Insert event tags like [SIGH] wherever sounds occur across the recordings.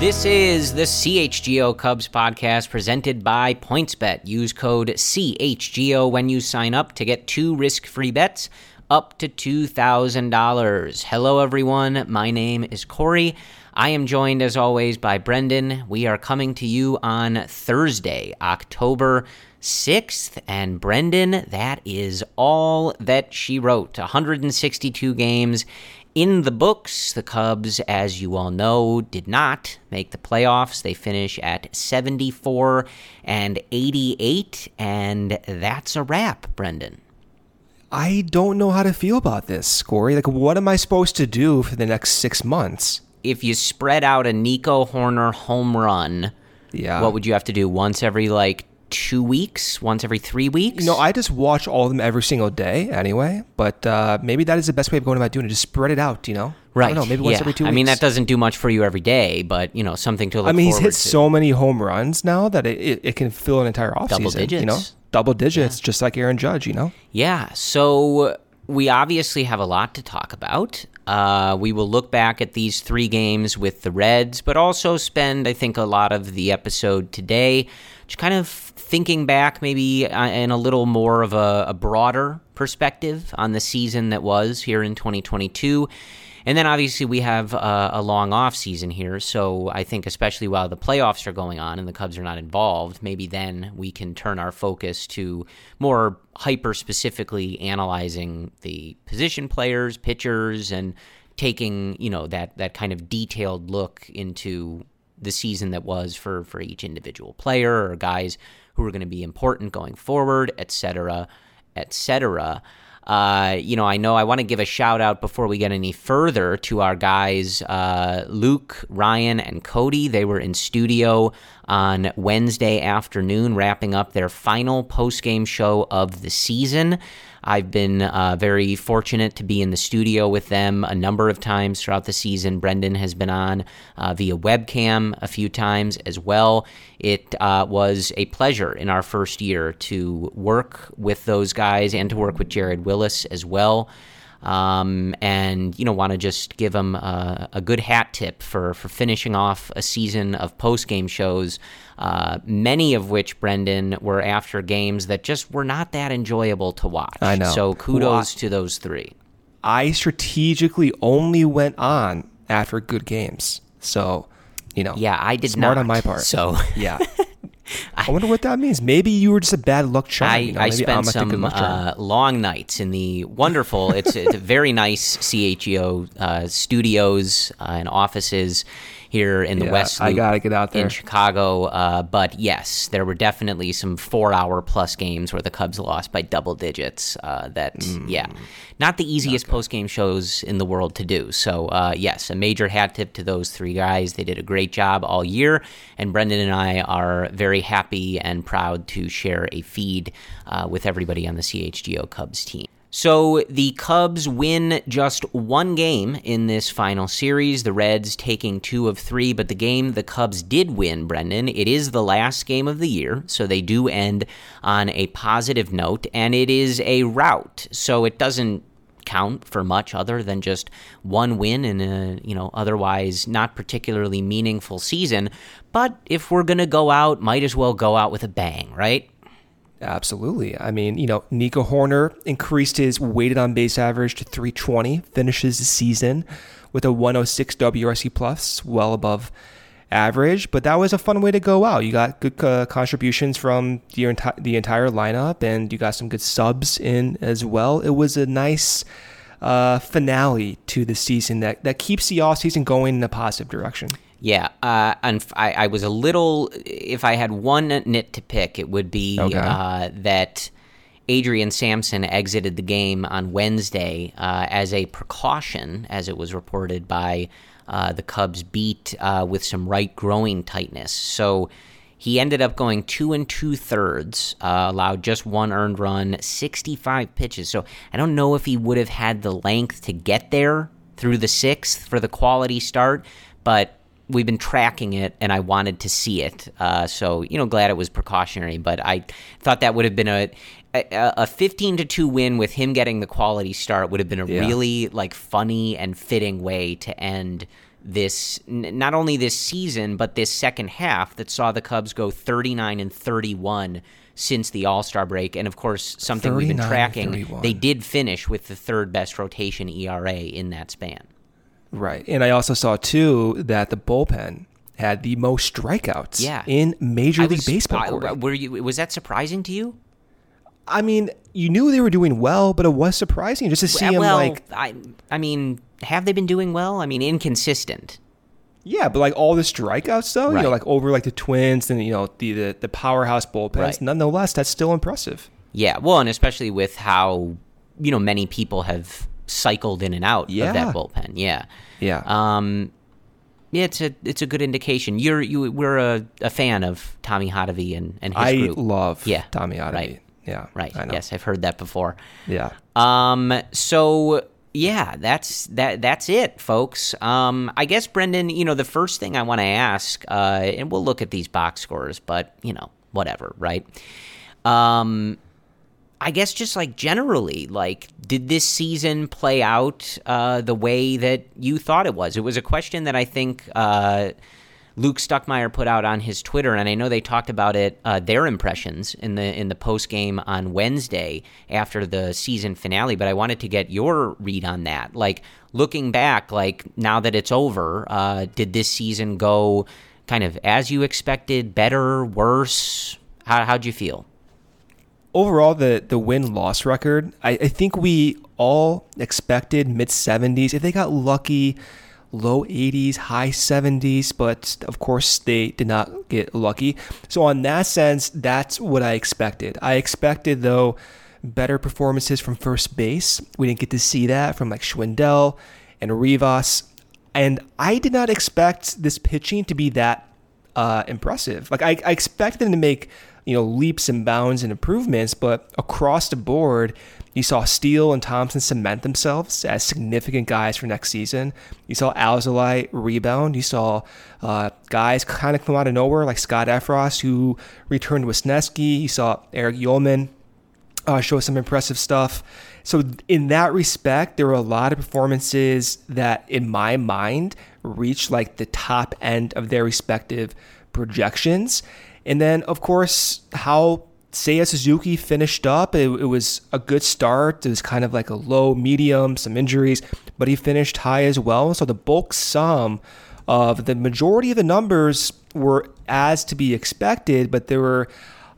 This is the CHGO Cubs podcast presented by PointsBet. Use code CHGO when you sign up to get two risk free bets up to $2,000. Hello, everyone. My name is Corey. I am joined, as always, by Brendan. We are coming to you on Thursday, October 6th. And Brendan, that is all that she wrote 162 games in the books. The Cubs, as you all know, did not make the playoffs. They finish at 74 and 88, and that's a wrap, Brendan. I don't know how to feel about this, Corey. Like, what am I supposed to do for the next six months? If you spread out a Nico Hoerner home run, Yeah. what would you have to do? Once every like two weeks? Once every three weeks? Know, I just watch all of them every single day anyway, but uh, maybe that is the best way of going about doing it. Just spread it out, you know? right. I don't know, maybe once yeah. every two I mean, that doesn't do much for you every day, but you know, something to look I mean, he's hit to. so many home runs now that it, it, it can fill an entire offseason. Double You know? digits. Double digits, just like Aaron Judge, you know? Yeah, so we obviously have a lot to talk about. Uh, we will look back at these three games with the Reds, but also spend, I think, a lot of the episode today just kind of thinking back, maybe uh, in a little more of a, a broader perspective on the season that was here in 2022. And then obviously we have uh, a long off season here, so I think especially while the playoffs are going on and the Cubs are not involved, maybe then we can turn our focus to more hyper specifically analyzing the position players, pitchers, and taking you know that that kind of detailed look into the season that was for for each individual player or guys who are going to be important going forward, et cetera, et cetera. Uh, you know, I know I want to give a shout out before we get any further to our guys, uh, Luke, Ryan, and Cody. They were in studio on Wednesday afternoon, wrapping up their final post game show of the season. I've been uh, very fortunate to be in the studio with them a number of times throughout the season. Brendan has been on uh, via webcam a few times as well. It uh, was a pleasure in our first year to work with those guys and to work with Jared Willis as well. Um, and you know, want to just give them a, a, good hat tip for for finishing off a season of post game shows, uh, many of which Brendan were after games that just were not that enjoyable to watch. I know. So kudos Well, I- to those three. I strategically only went on after good games. So, you know. Yeah, I did smart not. on my part. So Yeah. [LAUGHS] I wonder what that means. Maybe you were just a bad luck charm. I, you know? I spent like a good some uh, long nights in the wonderful, it's, it's a very nice CHGO uh, studios uh, and offices here in the Yeah, West I gotta get out there. in Chicago. Uh, but yes, there were definitely some four-hour plus games where the Cubs lost by double digits. Uh, that Mm. yeah, not the easiest post-game shows in the world to do. So uh, yes, a major hat tip to those three guys. They did a great job all year, and Brendan and I are very happy and proud to share a feed uh, with everybody on the CHGO Cubs team. So the Cubs win just one game in this final series, the Reds taking two of three, but the game the Cubs did win, Brendan, it is the last game of the year, so they do end on a positive note, and it is a rout, so it doesn't count for much other than just one win in a you know otherwise not particularly meaningful season. But if we're going to go out might as well go out with a bang right Absolutely. I mean, you know, Nico Hoerner increased his weighted on base average to 320, finishes the season with a 106 WRC plus, well above average. But that was a fun way to go out. You got good uh, contributions from the, enti- the entire lineup, and you got some good subs in as well. It was a nice uh, finale to the season that, that keeps the off season going in a positive direction. Yeah, uh, and I, I, was a little. If I had one nit to pick, it would be okay. uh, that Adrian Sampson exited the game on Wednesday uh, as a precaution, as it was reported by uh, the Cubs beat uh, with some right growing tightness. So he ended up going two and two thirds, uh, allowed just one earned run, 65 pitches. So I don't know if he would have had the length to get there through the sixth for the quality start, but we've been tracking it and I wanted to see it. Uh, so, you know, glad it was precautionary, but I thought that would have been a. A 15 to 2 win with him getting the quality start would have been a yeah. really like funny and fitting way to end this not only this season but this second half that saw the Cubs go 39 and 31 since the All-Star break and of course something we've been tracking they did finish with the third best rotation ERA in that span. Right. And I also saw too that the bullpen had the most strikeouts yeah. in Major League Baseball. Uh, were you was that surprising to you? I mean, you knew they were doing well, but it was surprising just to see well, them like I I mean, have they been doing well? I mean, inconsistent. Yeah, but like all the strikeouts though, right. you know, like over like the Twins and you know the the, the powerhouse bullpens, right. nonetheless, that's still impressive. Yeah, well, and especially with how you know many people have cycled in and out yeah. of that bullpen. Yeah. Yeah. Um, yeah, it's a it's a good indication. You're you we're a, a fan of Tommy Hotovy and and his I group. love yeah, Tommy Hotovy. Right. Yeah. Right. Yes, I've heard that before. Yeah. Um. So yeah, that's that. That's it, folks. Um. I guess Brendan. You know, the first thing I want to ask, uh, and we'll look at these box scores, but you know, whatever, right? Um I guess just like generally, like, did this season play out uh, the way that you thought it was? It was a question that I think uh, Luke Stuckmeyer put out on his Twitter, and I know they talked about it, uh, their impressions in the in the post game on Wednesday after the season finale. But I wanted to get your read on that. Like looking back, like now that it's over, uh, did this season go kind of as you expected, better, worse? How how'd you feel? Overall, the the win loss record, I, I think we all expected mid 70s. If they got lucky, low 80s, high 70s, but of course they did not get lucky. So, on that sense, that's what I expected. I expected, though, better performances from first base. We didn't get to see that from like Schwindel and Rivas. And I did not expect this pitching to be that uh, impressive. Like, I, I expected them to make you know, leaps and bounds and improvements, but across the board, you saw Steele and Thompson cement themselves as significant guys for next season. You saw Alzolay rebound. You saw uh, guys kind of come out of nowhere like Scott Effross, who returned to Wesneski. You saw Erich Uelmen uh, show some impressive stuff. So, in that respect, there were a lot of performances that, in my mind, reached like the top end of their respective projections. And then, of course, how Seiya Suzuki finished up, it, it, was a good start. It was kind of like a low, medium, some injuries, but he finished high as well. So the bulk sum of the majority of the numbers were as to be expected, but there were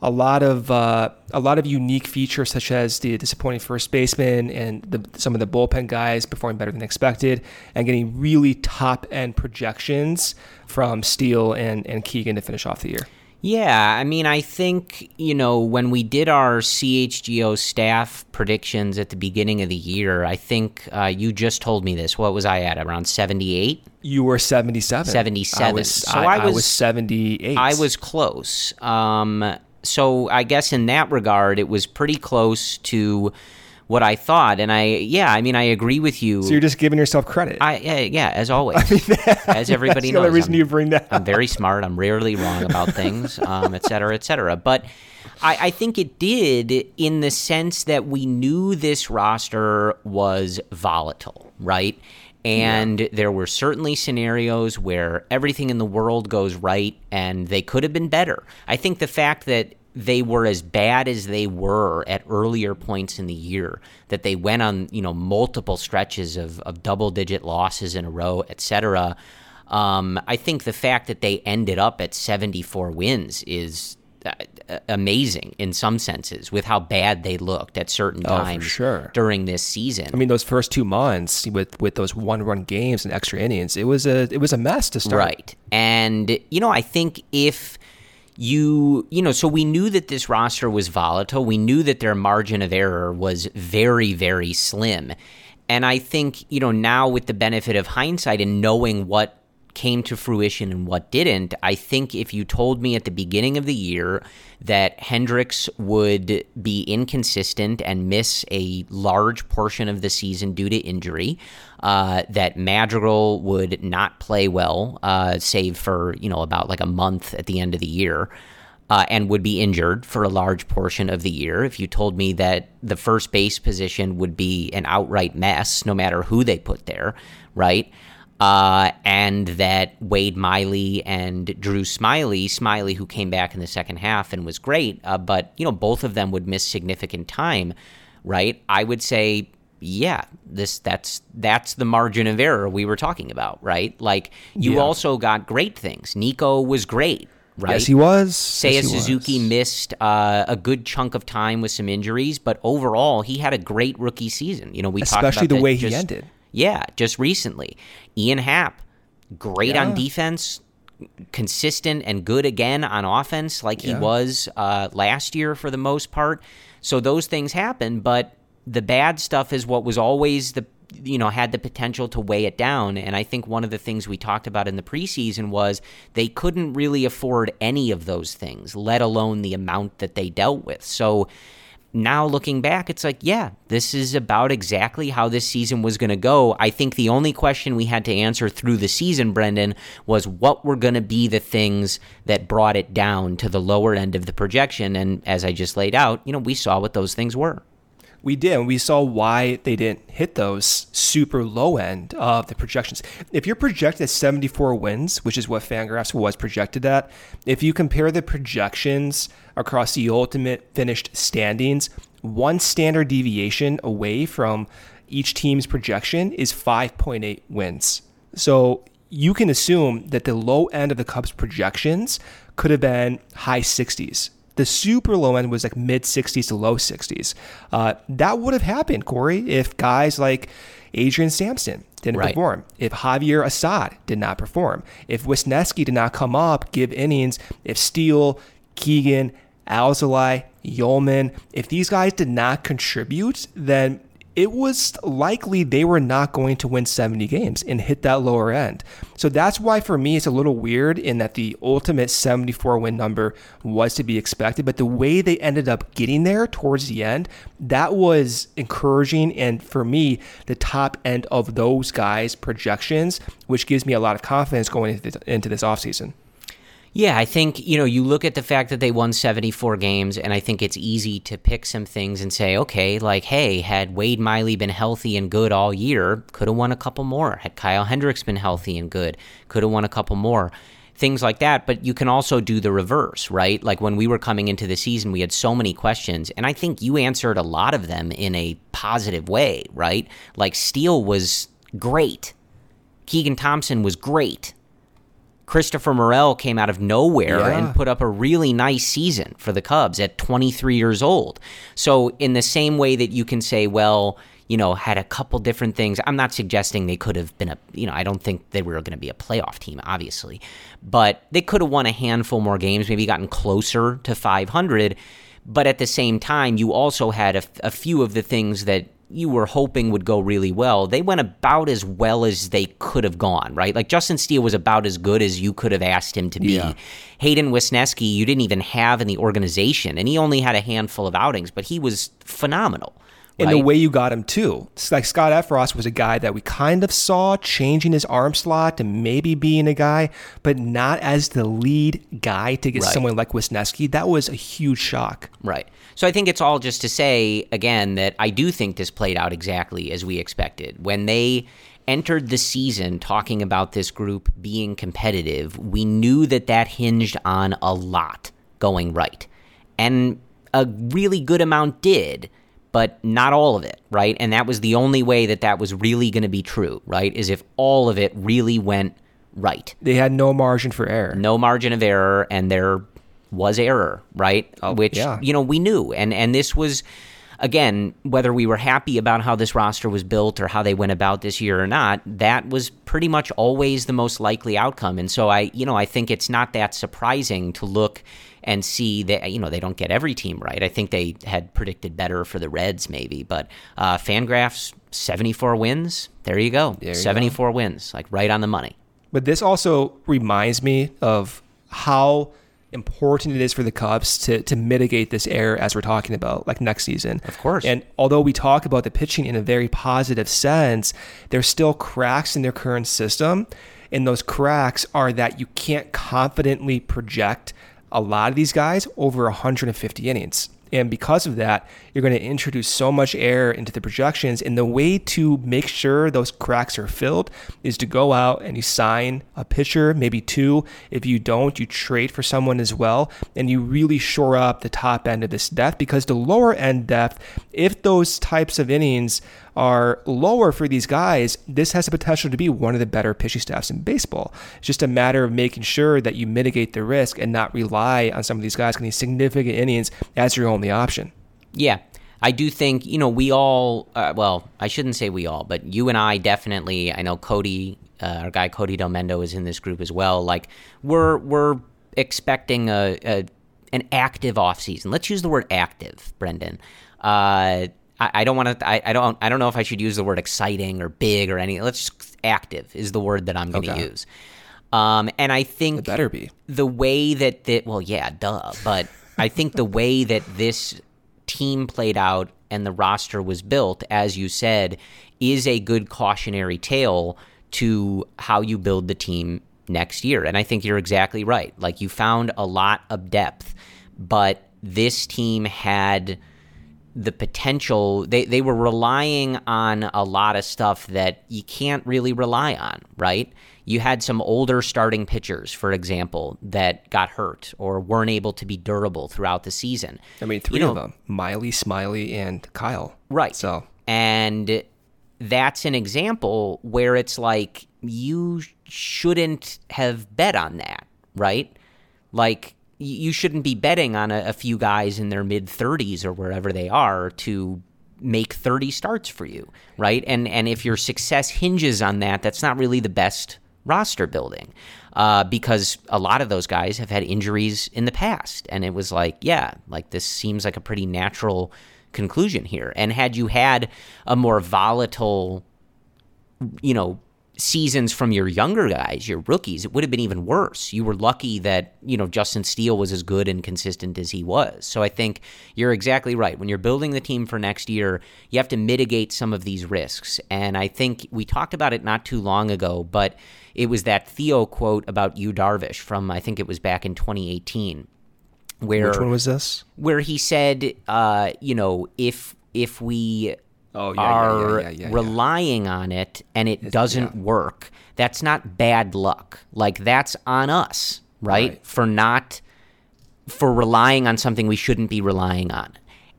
a lot of uh, a lot of unique features, such as the disappointing first baseman and the, some of the bullpen guys performing better than expected, and getting really top end projections from Steele and and Keegan to finish off the year. Yeah, I mean, I think, you know, when we did our CHGO staff predictions at the beginning of the year, I think uh, you just told me this. What was I at? Around 78? You were 77. 77. I was, so I, I, was, I was 78. I was close. Um, so I guess in that regard, it was pretty close to what I thought, and I yeah, I mean I agree with you. So you're just giving yourself credit. I yeah, yeah as always, [LAUGHS] I mean, as everybody that's knows. The reason I'm, you bring that. I'm very smart. I'm rarely wrong about [LAUGHS] things, um, et cetera, et cetera. But I, I think it did in the sense that we knew this roster was volatile, right? And yeah. there were certainly scenarios where everything in the world goes right and they could have been better. I think the fact that they were as bad as they were at earlier points in the year, that they went on, you know, multiple stretches of, of double digit losses in a row, et cetera. Um, I think the fact that they ended up at 74 wins is uh, amazing in some senses with how bad they looked at certain Oh, times sure. during this season. I mean, those first two months with with those one run games and extra innings, it was a it was a mess to start. Right. And, you know, I think if you, you know, so we knew that this roster was volatile. We knew that their margin of error was very, very slim. And I think, you know, now with the benefit of hindsight and knowing what came to fruition and what didn't, I think if you told me at the beginning of the year that Hendricks would be inconsistent and miss a large portion of the season due to injury, uh, that Madrigal would not play well, uh, save for you know about like a month at the end of the year. Uh, and would be injured for a large portion of the year. If you told me that the first base position would be an outright mess, no matter who they put there, right? Uh, and that Wade Miley and Drew Smyly, Smyly who came back in the second half and was great, uh, but you know both of them would miss significant time, right? I would say, yeah, this that's that's the margin of error we were talking about, right? Like you Yeah. also got great things. Nico was great, right? Yes, he was. Seiya Yes, Suzuki was. missed uh, a good chunk of time with some injuries, but overall he had a great rookie season. You know, we talked especially the way he just- ended. Yeah, just recently. Ian Happ, great on defense, consistent and good again on offense, like he was uh, last year for the most part. So those things happen, but the bad stuff is what was always the you know had the potential to weigh it down and i think one of the things we talked about in the preseason was they couldn't really afford any of those things let alone the amount that they dealt with so now looking back, it's like, yeah, this is about exactly how this season was going to go. I think the only question we had to answer through the season, Brendan, was what were going to be the things that brought it down to the lower end of the projection. And as I just laid out, you know, we saw what those things were. We did. and We saw why they didn't hit those super low end of the projections. If you're projected at 74 wins, which is what Fangraphs was projected at, if you compare the projections across the ultimate finished standings, one standard deviation away from each team's projection is 5.8 wins. So you can assume that the low end of the Cubs projections could have been high 60s. The super low end was like mid 60s to low 60s. Uh, that would have happened, Corey, if guys like Adrian Sampson didn't Right. perform, if Javier Assad did not perform, if Wesneski did not come up, give innings, if Steele, Keegan, Alzolay, Uelmen, if these guys did not contribute, then it was likely they were not going to win 70 games and hit that lower end. So that's why for me it's a little weird in that the ultimate 74 win number was to be expected, but the way they ended up getting there towards the end, that was encouraging and for me the top end of those guys projections, which gives me a lot of confidence going into this, into this offseason. Yeah, I think, you know, you look at the fact that they won 74 games, and I think it's easy to pick some things and say, okay, like, hey, had Wade Miley been healthy and good all year, could have won a couple more. Had Kyle Hendricks been healthy and good, could have won a couple more. Things like that, but you can also do the reverse, right? Like when we were coming into the season, we had so many questions, and I think you answered a lot of them in a positive way, right? Like Steele was great, Keegan Thompson was great. Christopher Morel came out of nowhere Yeah. and put up a really nice season for the Cubs at 23 years old. So, in the same way that you can say, well, you know, had a couple different things. I'm not suggesting they could have been a, you know, I don't think they were going to be a playoff team, obviously, but they could have won a handful more games, maybe gotten closer to 500. But at the same time, you also had a, a few of the things that you were hoping would go really well. They went about as well as they could have gone, right? Like Justin Steele was about as good as you could have asked him to be. Yeah. Hayden Wesneski, you didn't even have in the organization, and he only had a handful of outings, but he was phenomenal. and right? the way you got him too. It's like Scott Effross was a guy that we kind of saw changing his arm slot to maybe being a guy, but not as the lead guy to get Right. someone like Wesneski. That was a huge shock. Right. So I think it's all just to say again that I do think this played out exactly as we expected. When they entered the season talking about this group being competitive, we knew that that hinged on a lot going right. And a really good amount did, but not all of it, right? And that was the only way that that was really going to be true, right? Is if all of it really went right. They had no margin for error. No margin of error, and there was error, right? Oh, Which yeah. you know we knew, and and this was again whether we were happy about how this roster was built or how they went about this year or not. That was pretty much always the most likely outcome, and so I you know I think it's not that surprising to look and see that you know they don't get every team right. I think they had predicted better for the Reds maybe, but uh, Fangraphs seventy four wins. There you go, you seventy four wins, like right on the money. But this also reminds me of how important it is for the Cubs to to mitigate this error as we're talking about, like next season. Of course. And although we talk about the pitching in a very positive sense, there's still cracks in their current system. And those cracks are that you can't confidently project a lot of these guys over 150 innings. And because of that, you're going to introduce so much air into the projections. And the way to make sure those cracks are filled is to go out and you sign a pitcher, maybe two. If you don't, you trade for someone as well. And you really shore up the top end of this depth because the lower end depth, if those types of innings are lower for these guys, this has the potential to be one of the better pitching staffs in baseball. It's just a matter of making sure that you mitigate the risk and not rely on some of these guys getting significant innings as your only option. Yeah. I do think, you know, we all, uh, well, I shouldn't say we all, but you and I definitely, I know Cody, uh, our guy Cody Delmendo is in this group as well. Like, we're, we're expecting a, a an active offseason. Let's use the word active, Brendan. Uh, I, I don't want to, I, I don't, I don't know if I should use the word exciting or big or any, let's just, active is the word that I'm going to Okay. use. Um, and I think It better be. the way that the well, yeah, duh. But I think the way that this team played out and the roster was built, as you said, is a good cautionary tale to how you build the team next year. And I think you're exactly right. Like you found a lot of depth, but this team had the potential they, they were relying on a lot of stuff that you can't really rely on right you had some older starting pitchers for example that got hurt or weren't able to be durable throughout the season I mean, three You know, of them Miley, Smyly, and Kyle. Right. So, And that's an example where it's like you shouldn't have bet on that, right? Like you shouldn't be betting on a, a few guys in their mid 30s or wherever they are to make 30 starts for you, right? And and if your success hinges on that, that's not really the best roster building. Uh, because a lot of those guys have had injuries in the past. And it was like, yeah, like this seems like a pretty natural conclusion here. And had you had a more volatile, you know, seasons from your younger guys, your rookies, it would have been even worse. You were lucky that, you know, Justin Steele was as good and consistent as he was. So I think you're exactly right. When you're building the team for next year, you have to mitigate some of these risks. And I think we talked about it not too long ago, but it was that Theo quote about Yu Darvish from I think it was back in 2018 where which one was this? where he said, uh, you know, if if we Oh, yeah, yeah, are yeah, yeah, relying on it and it doesn't work, that's not bad luck. Like that's on us, right? Right. For not for relying on something we shouldn't be relying on.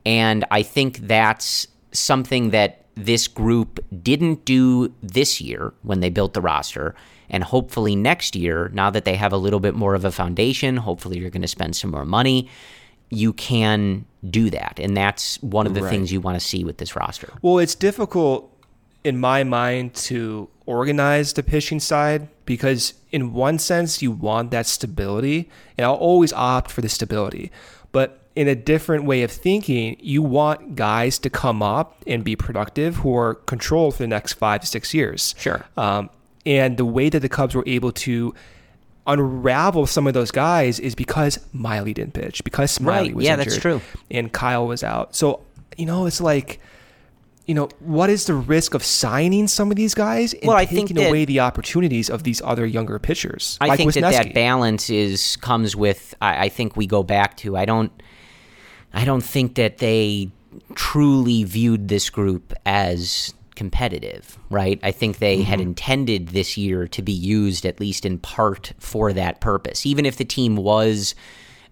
And I think that's something that this group didn't do this year when they built the roster. And hopefully next year, now that they have a little bit more of a foundation, hopefully you're going to spend some more money. You can do that. And that's one of the Right. things you want to see with this roster. Well, it's difficult in my mind to organize the pitching side because, in one sense, you want that stability, and I'll always opt for the stability. But in a different way of thinking, you want guys to come up and be productive who are controlled for the next five to six years. Sure. Um, and the way that the Cubs were able to unravel some of those guys is because Miley didn't pitch, because Smyly Right. was Yeah, injured, that's true. and Kyle was out. So you know, it's like, you know, what is the risk of signing some of these guys and Well, I think taking that- away the opportunities of these other younger pitchers? I like think that that balance is comes with. I, I think we go back to. I don't. I don't think that they truly viewed this group as competitive, right? I think they had mm-hmm. intended this year to be used at least in part for that purpose. Even if the team was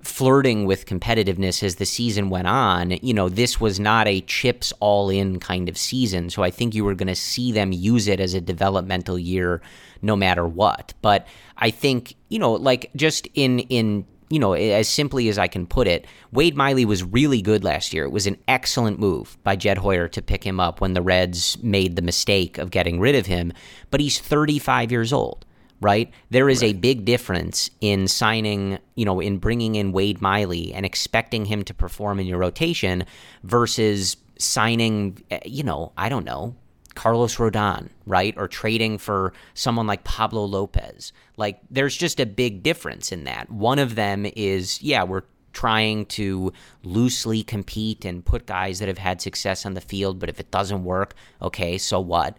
flirting with competitiveness as the season went on. You know, this was not a chips all in kind of season. So I think you were going to see them use it as a developmental year no matter what. But I think, you know, like just in, in, you know, as simply as I can put it, Wade Miley was really good last year. It was an excellent move by Jed Hoyer to pick him up when the Reds made the mistake of getting rid of him. But he's 35 years old right? There is right. a big difference in signing, you know, in bringing in Wade Miley and expecting him to perform in your rotation versus signing, eh, you know, I don't know, Carlos Rodon, right? Or trading for someone like Pablo Lopez. Like, there's just a big difference in that. One of them is, yeah, we're trying to loosely compete and put guys that have had success on the field, but if it doesn't work, okay, so what?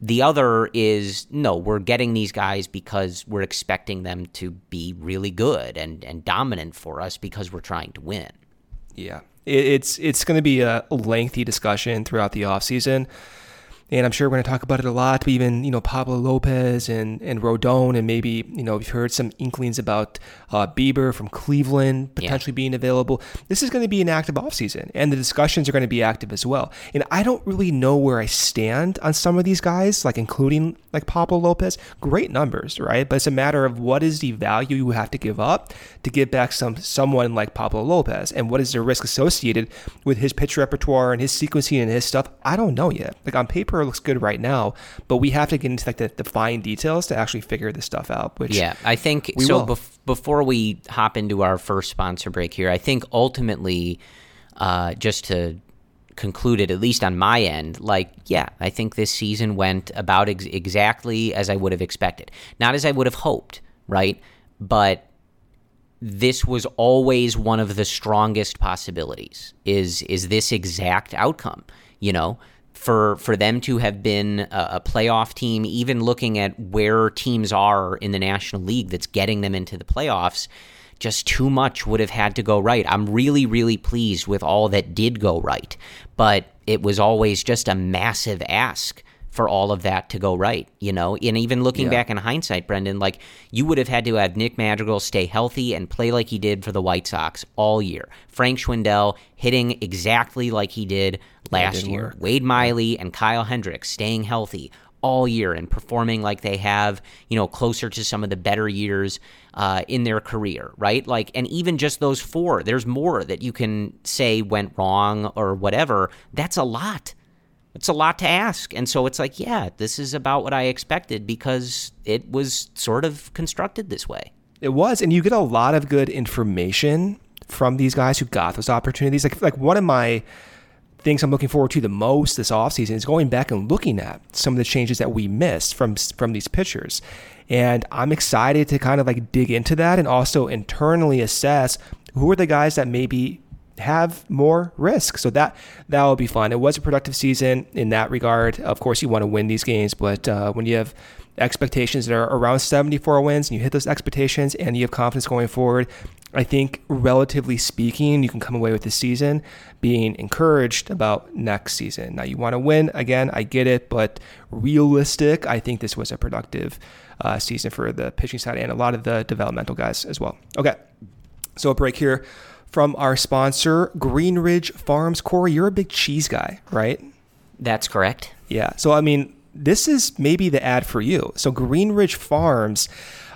The other is no, we're getting these guys because we're expecting them to be really good and, and dominant for us because we're trying to win. Yeah. It's it's going to be a lengthy discussion throughout the offseason and I'm sure we're going to talk about it a lot. But even you know Pablo Lopez and and Rodon, and maybe you know we've heard some inklings about uh, Bieber from Cleveland potentially yeah. being available. This is going to be an active offseason, and the discussions are going to be active as well. And I don't really know where I stand on some of these guys, like including like Pablo Lopez. Great numbers, right? But it's a matter of what is the value you have to give up to get back some someone like Pablo Lopez, and what is the risk associated with his pitch repertoire and his sequencing and his stuff. I don't know yet. Like on paper looks good right now, but we have to get into like the, the fine details to actually figure this stuff out. Which yeah, I think so. Bef- before we hop into our first sponsor break here, I think ultimately, uh, just to conclude it, at least on my end, like, yeah, I think this season went about ex- exactly as I would have expected. Not as I would have hoped, right? But this was always one of the strongest possibilities is is this exact outcome you know for for them to have been a, a, playoff team, even looking at where teams are in the National League that's getting them into the playoffs, just too much would have had to go right. I'm really, really pleased with all that did go right, but it was always just a massive ask for all of that to go right, you know? And even looking yeah. back in hindsight, Brendan, like you would have had to have Nick Madrigal stay healthy and play like he did for the White Sox all year. Frank Schwindel hitting exactly like he did last year. Work. Wade Miley and Kyle Hendricks staying healthy all year and performing like they have, you know, closer to some of the better years uh, in their career, right? Like, and even just those four, there's more that you can say went wrong or whatever. That's a lot it's a lot to ask. And so it's like, yeah, this is about what I expected because it was sort of constructed this way. It was, and you get a lot of good information from these guys who got those opportunities. Like like one of my things I'm looking forward to the most this offseason is going back and looking at some of the changes that we missed from from these pitchers. And I'm excited to kind of like dig into that and also internally assess who are the guys that maybe have more risk. So that that will be fun. It was a productive season in that regard. Of course, you want to win these games, but uh, when you have expectations that are around 74 wins and you hit those expectations and you have confidence going forward, I think relatively speaking, you can come away with the season being encouraged about next season. Now you want to win again, I get it, but realistic, I think this was a productive uh, season for the pitching side and a lot of the developmental guys as well. Okay, so a break here from our sponsor, Greenridge Farms. Corey, you're a big cheese guy, right? That's correct. Yeah. So, I mean, this is maybe the ad for you. So, Greenridge Farms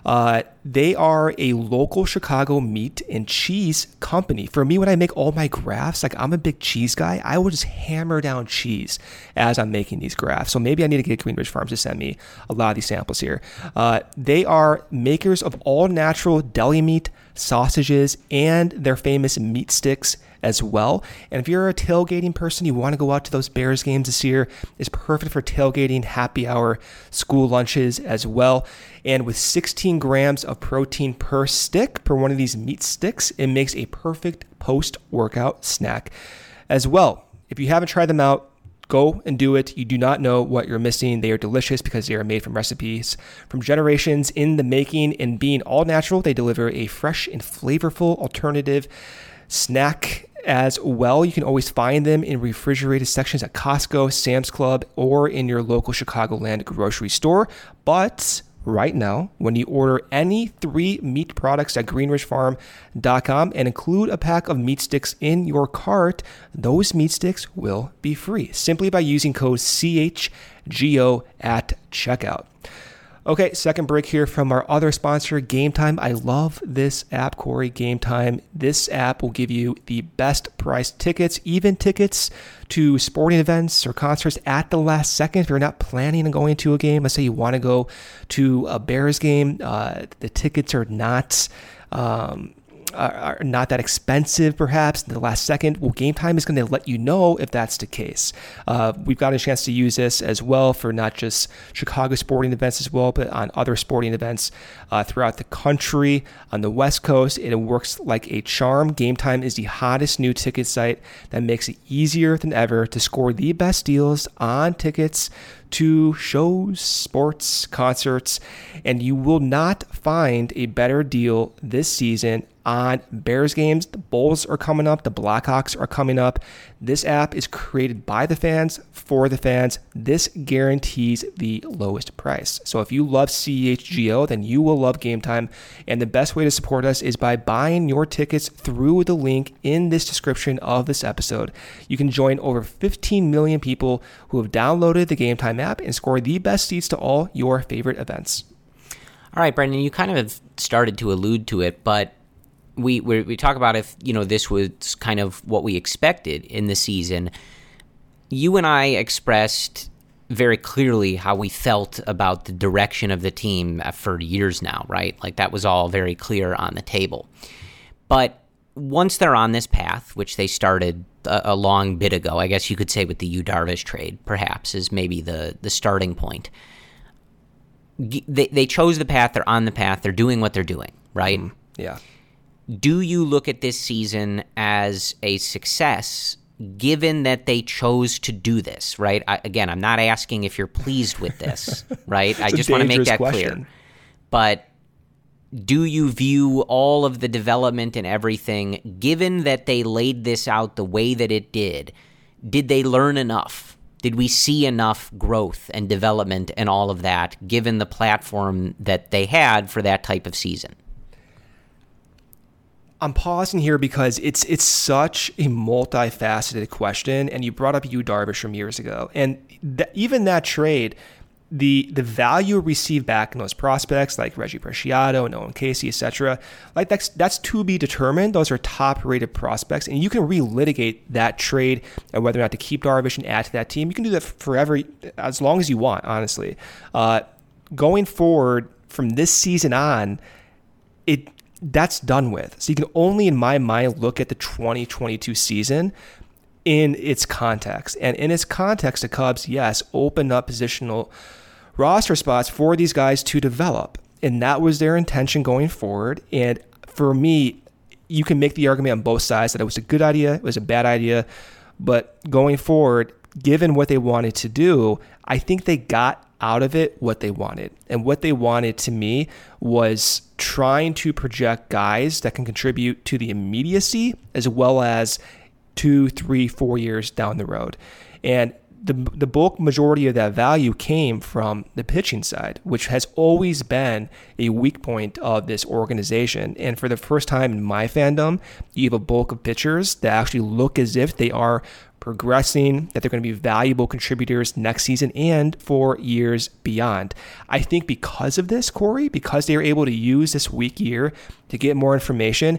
uh, they are a local Chicago meat and cheese company. For me, when I make all my graphs, like I'm a big cheese guy, I will just hammer down cheese as I'm making these graphs. So maybe I need to get Greenridge Farms to send me a lot of these samples here. Uh, they are makers of all natural deli meat, sausages, and their famous meat sticks as well. And if you're a tailgating person, you want to go out to those Bears games this year, it's perfect for tailgating, happy hour, school lunches as well. And with 16 grams of protein per stick per one of these meat sticks, it makes a perfect post workout snack as well. If you haven't tried them out, Go and do it. You do not know what you're missing. They are delicious because they are made from recipes from generations in the making. And being all natural, they deliver a fresh and flavorful alternative snack as well. You can always find them in refrigerated sections at Costco, Sam's Club, or in your local Chicagoland grocery store. But right now when you order any three meat products at greenridgefarm.com and include a pack of meat sticks in your cart. Those meat sticks will be free simply by using code CHGO at checkout. Okay, second break here from our other sponsor, Game Time. I love this app, Corey. Game Time. This app will give you the best price tickets, even tickets to sporting events or concerts at the last second. If you're not planning on going to a game, let's say you want to go to a Bears game, uh, the tickets are not. Um, are, not that expensive, perhaps, in the last second. Well, Game Time is going to let you know if that's the case. Uh, we've got a chance to use this as well for not just Chicago sporting events as well, but on other sporting events uh, throughout the country. On the West Coast, it works like a charm. Game Time is the hottest new ticket site that makes it easier than ever to score the best deals on tickets to shows, sports, concerts, and you will not find a better deal this season on Bears games. The Bulls are coming up, the Blackhawks are coming up. This app is created by the fans for the fans. This guarantees the lowest price. So if you love CHGO, then you will love Game Time. And the best way to support us is by buying your tickets through the link in this description of this episode. You can join over 15 million people who have downloaded the Game Time app and score the best seats to all your favorite events. All right, Brendan, you kind of started to allude to it, but we we talk about if you know this was kind of what we expected in the season. You and I expressed very clearly how we felt about the direction of the team uh, for years now, right? Like that was all very clear on the table. But once they're on this path, which they started a, a long bit ago, I guess you could say with the Yu Darvish trade, perhaps is maybe the the starting point. They they chose the path. They're on the path. They're doing what they're doing, right? Mm, yeah do you look at this season as a success given that they chose to do this, right? I, again, I'm not asking if you're pleased with this, [LAUGHS] right? I just want to make that question. clear. But do you view all of the development and everything, given that they laid this out the way that it did, did they learn enough? Did we see enough growth and development and all of that, given the platform that they had for that type of season? I'm pausing here because it's it's such a multifaceted question, and you brought up Yu Darvish from years ago, and th- even that trade, the the value received back in those prospects like Reggie Preciado and Owen Caissie, etc. Like that's that's to be determined. Those are top rated prospects, and you can relitigate that trade and whether or not to keep Darvish and add to that team. You can do that forever, as long as you want. Honestly, uh, going forward from this season on, it that's done with. So you can only, in my mind, look at the 2022 season in its context. And in its context, the Cubs, yes, opened up positional roster spots for these guys to develop. And that was their intention going forward. And for me, you can make the argument on both sides that it was a good idea, it was a bad idea. But going forward, given what they wanted to do, I think they got out of it what they wanted. And what they wanted to me was trying to project guys that can contribute to the immediacy as well as two, three, four years down the road. And the, the bulk majority of that value came from the pitching side, which has always been a weak point of this organization. And for the first time in my fandom, you have a bulk of pitchers that actually look as if they are progressing, that they're going to be valuable contributors next season and for years beyond. I think because of this, Corey, because they are able to use this weak year to get more information,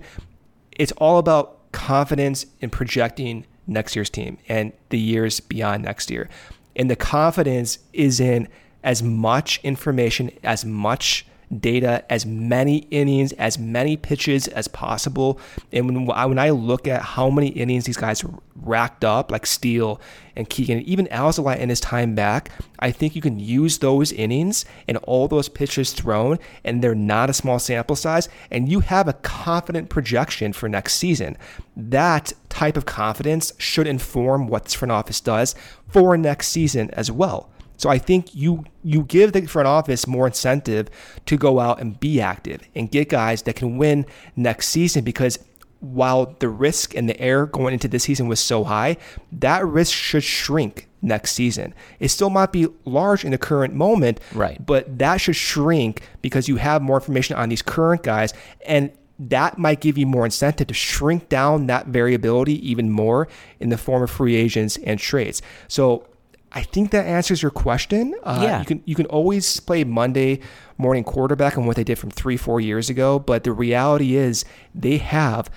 it's all about confidence in projecting next year's team and the years beyond next year. And the confidence is in as much information, as much data, as many innings, as many pitches as possible. And when, when I look at how many innings these guys racked up, like Steele and Keegan, even Alzolay in his time back, I think you can use those innings and all those pitches thrown, and they're not a small sample size, and you have a confident projection for next season. That type of confidence should inform what this front office does for next season as well. So I think you you give the front office more incentive to go out and be active and get guys that can win next season because while the risk and the air going into this season was so high, that risk should shrink next season. It still might be large in the current moment, Right. but that should shrink because you have more information on these current guys and that might give you more incentive to shrink down that variability even more in the form of free agents and trades. So I think that answers your question. Uh, Yeah. You can you can always play Monday morning quarterback on what they did from three four years ago, but the reality is they have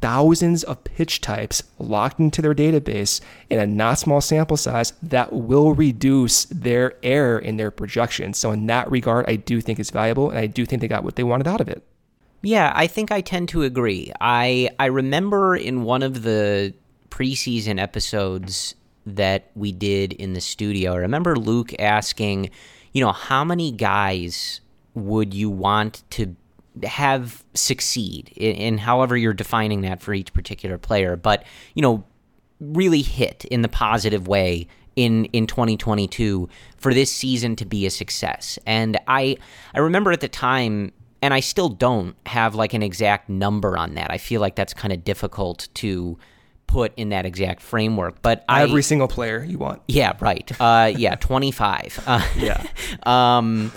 thousands of pitch types locked into their database in a not small sample size that will reduce their error in their projections. So in that regard, I do think it's valuable, and I do think they got what they wanted out of it. Yeah, I think I tend to agree. I I remember in one of the preseason episodes that we did in the studio. I remember Luke asking, you know, how many guys would you want to have succeed in, in however you're defining that for each particular player, but you know, really hit in the positive way in in 2022 for this season to be a success. And I I remember at the time and I still don't have like an exact number on that. I feel like that's kind of difficult to put in that exact framework, but I Every single player you want. yeah, right. Uh, yeah, [LAUGHS] 25. Uh, Yeah. [LAUGHS] um,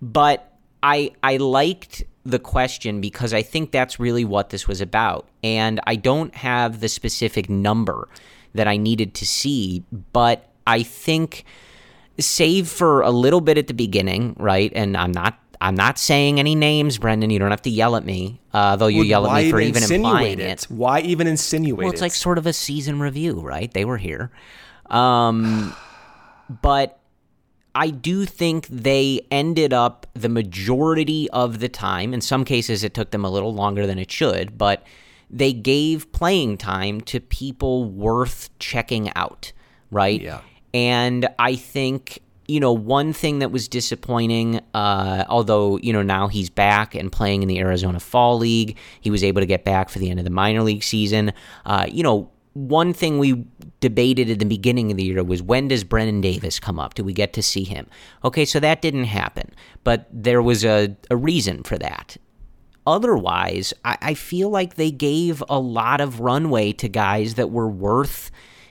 but I I liked the question because I think that's really what this was about, and I don't have the specific number that I needed to see, but I think save for a little bit at the beginning, right? And I'm not. I'm not saying any names, Brendan. You don't have to yell at me, uh, though you Well, yell at me for even implying insinuate it. Why even insinuate Well, it's it? like sort of a season review, right? They were here. Um, but I do think they ended up the majority of the time. In some cases, it took them a little longer than it should, but they gave playing time to people worth checking out, right? Yeah. And I think, you know, one thing that was disappointing, uh, although, you know, now he's back and playing in the Arizona Fall League, he was able to get back for the end of the minor league season. Uh, you know, one thing we debated at the beginning of the year was when does Brennen Davis come up? Do we get to see him? Okay, so that didn't happen, but there was a, a reason for that. Otherwise, I, I feel like they gave a lot of runway to guys that were worth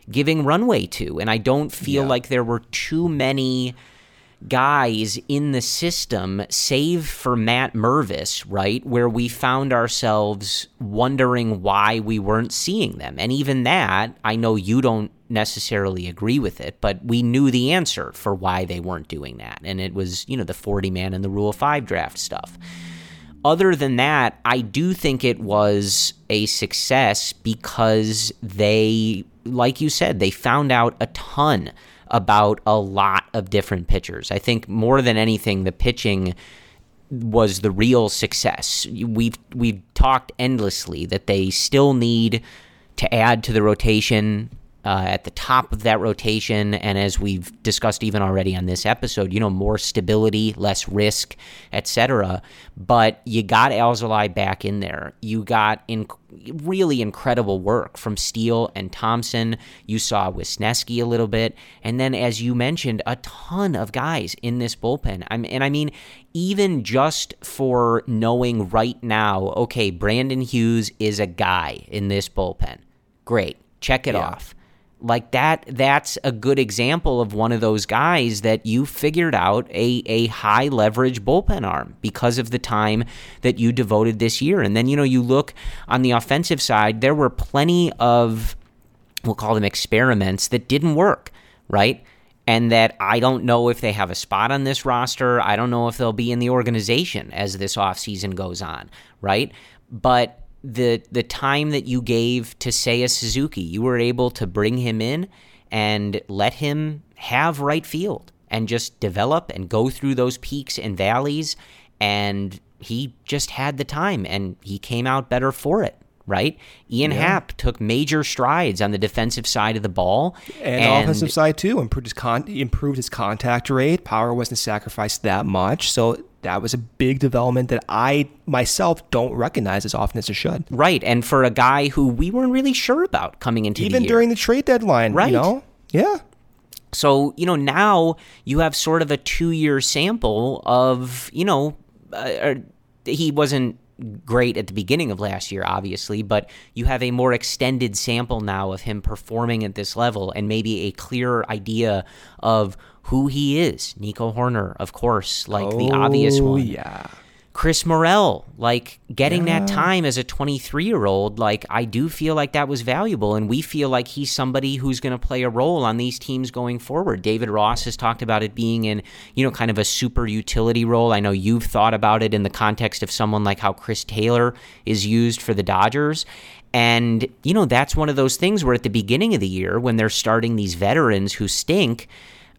giving runway to. And I don't feel Yeah. like there were too many guys in the system, save for Matt Mervis, right? Where we found ourselves wondering why we weren't seeing them. And even that, I know you don't necessarily agree with it, but we knew the answer for why they weren't doing that. And it was, you know, the 40 man and the Rule of Five draft stuff. Other than that, I do think it was a success because they, like you said, they found out a ton about a lot of different pitchers. I think more than anything, the pitching was the real success. We've we've talked endlessly that they still need to add to the rotation uh, at the top of that rotation, and as we've discussed even already on this episode, you know, more stability, less risk, etc. But you got Alzolay back in there. You got in really incredible work from Steele and Thompson. You saw Wesneski a little bit, and then as you mentioned, a ton of guys in this bullpen. I'm, and I mean, even just for knowing right now, okay, Brandon Hughes is a guy in this bullpen. Great, check it Yeah. off like that that's a good example of one of those guys that you figured out a, a high leverage bullpen arm because of the time that you devoted this year and then you know you look on the offensive side there were plenty of we'll call them experiments that didn't work right and that I don't know if they have a spot on this roster. I don't know if they'll be in the organization as this offseason goes on, right? But the the time that you gave to Seiya Suzuki, you were able to bring him in and let him have right field and just develop and go through those peaks and valleys. And he just had the time and he came out better for it right? Ian happ took major strides on the defensive side of the ball. And, offensive side too improved his con- improved his contact rate. Power wasn't sacrificed that much, so that was a big development that I myself don't recognize as often as it should. Right, and for a guy who we weren't really sure about coming into Even the during the trade deadline, Right. You know, yeah. So, you know, now you have sort of a two year sample of, you know, uh, uh, he wasn't great at the beginning of last year, obviously, but you have a more extended sample now of him performing at this level and maybe a clearer idea of who he is. Nico Hoerner, of course, like oh, the obvious oh, one. yeah. Chris Morel, like getting yeah. that time as a 23 year old, like I do feel like that was valuable. And we feel like he's somebody who's going to play a role on these teams going forward. David Ross has talked about it being in, you know, kind of a super utility role. I know you've thought about it in the context of someone like how Chris Taylor is used for the Dodgers. And, you know, that's one of those things where at the beginning of the year, when they're starting these veterans who stink,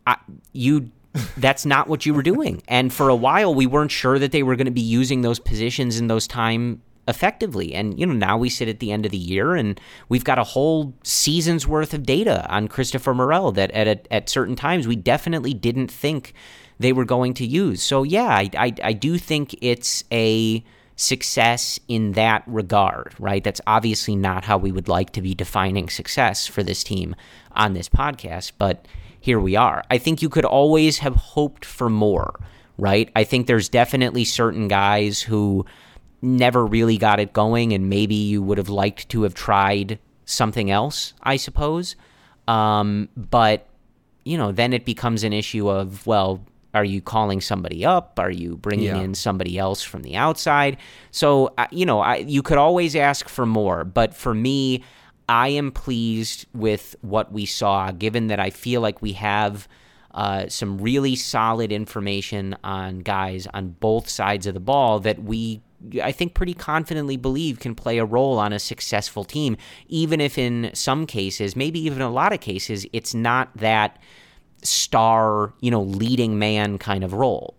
I, you that's not what you were doing. And for a while, we weren't sure that they were going to be using those positions in those time effectively. And, you know, now we sit at the end of the year and we've got a whole season's worth of data on Christopher Morel that at, a, at certain times we definitely didn't think they were going to use. So, yeah, I, I, I do think it's a success in that regard, right? That's obviously not how we would like to be defining success for this team on this podcast, but here we are. I think you could always have hoped for more, right? I think there's definitely certain guys who never really got it going, and maybe you would have liked to have tried something else, I suppose. Um, but, you know, then it becomes an issue of, well, are you calling somebody up? Are you bringing yeah. in somebody else from the outside? So, you know, I, you could always ask for more. But for me, I am pleased with what we saw, given that I feel like we have uh, some really solid information on guys on both sides of the ball that we, I think, pretty confidently believe can play a role on a successful team, even if in some cases, maybe even a lot of cases, it's not that star, you know, leading man kind of role.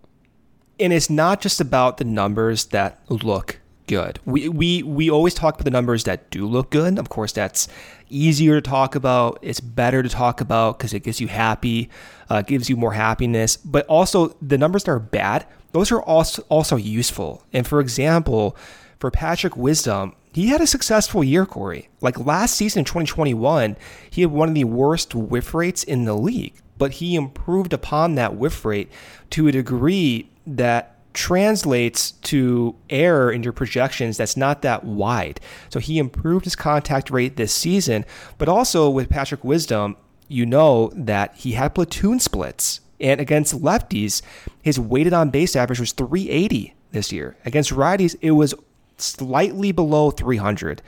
And it's not just about the numbers that look good. We, we, we always talk about the numbers that do look good. Of course, that's easier to talk about. It's better to talk about because it gets you happy, uh, gives you more happiness. But also, the numbers that are bad, those are also, also useful. And for example, for Patrick Wisdom, he had a successful year, Corey. Like last season in 2021, he had one of the worst whiff rates in the league, but he improved upon that whiff rate to a degree that translates to error in your projections that's not that wide. So he improved his contact rate this season, but also with Patrick Wisdom, you know that he had platoon splits. And against lefties, his weighted on base average was 380 this year. Against righties, it was slightly below 300.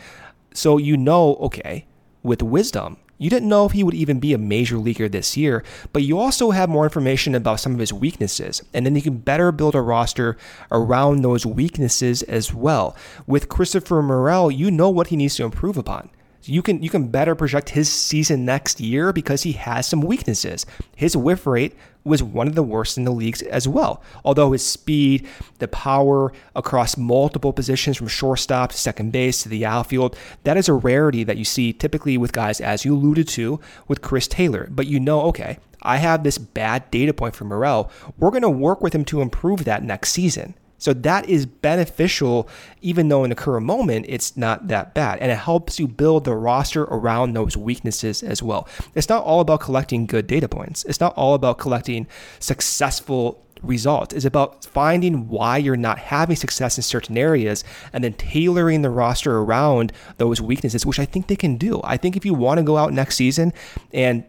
So you know, okay, with wisdom, you didn't know if he would even be a major leaguer this year, but you also have more information about some of his weaknesses, and then you can better build a roster around those weaknesses as well. With Christopher Morel, you know what he needs to improve upon. You can you can better project his season next year because he has some weaknesses. His whiff rate was one of the worst in the leagues as well. Although his speed, the power across multiple positions from shortstop to second base to the outfield, that is a rarity that you see typically with guys as you alluded to with Chris Taylor. But you know, okay, I have this bad data point for Morel. We're going to work with him to improve that next season. So that is beneficial, even though in the current moment it's not that bad. And it helps you build the roster around those weaknesses as well. It's not all about collecting good data points, it's not all about collecting successful results. It's about finding why you're not having success in certain areas and then tailoring the roster around those weaknesses, which I think they can do. I think if you want to go out next season and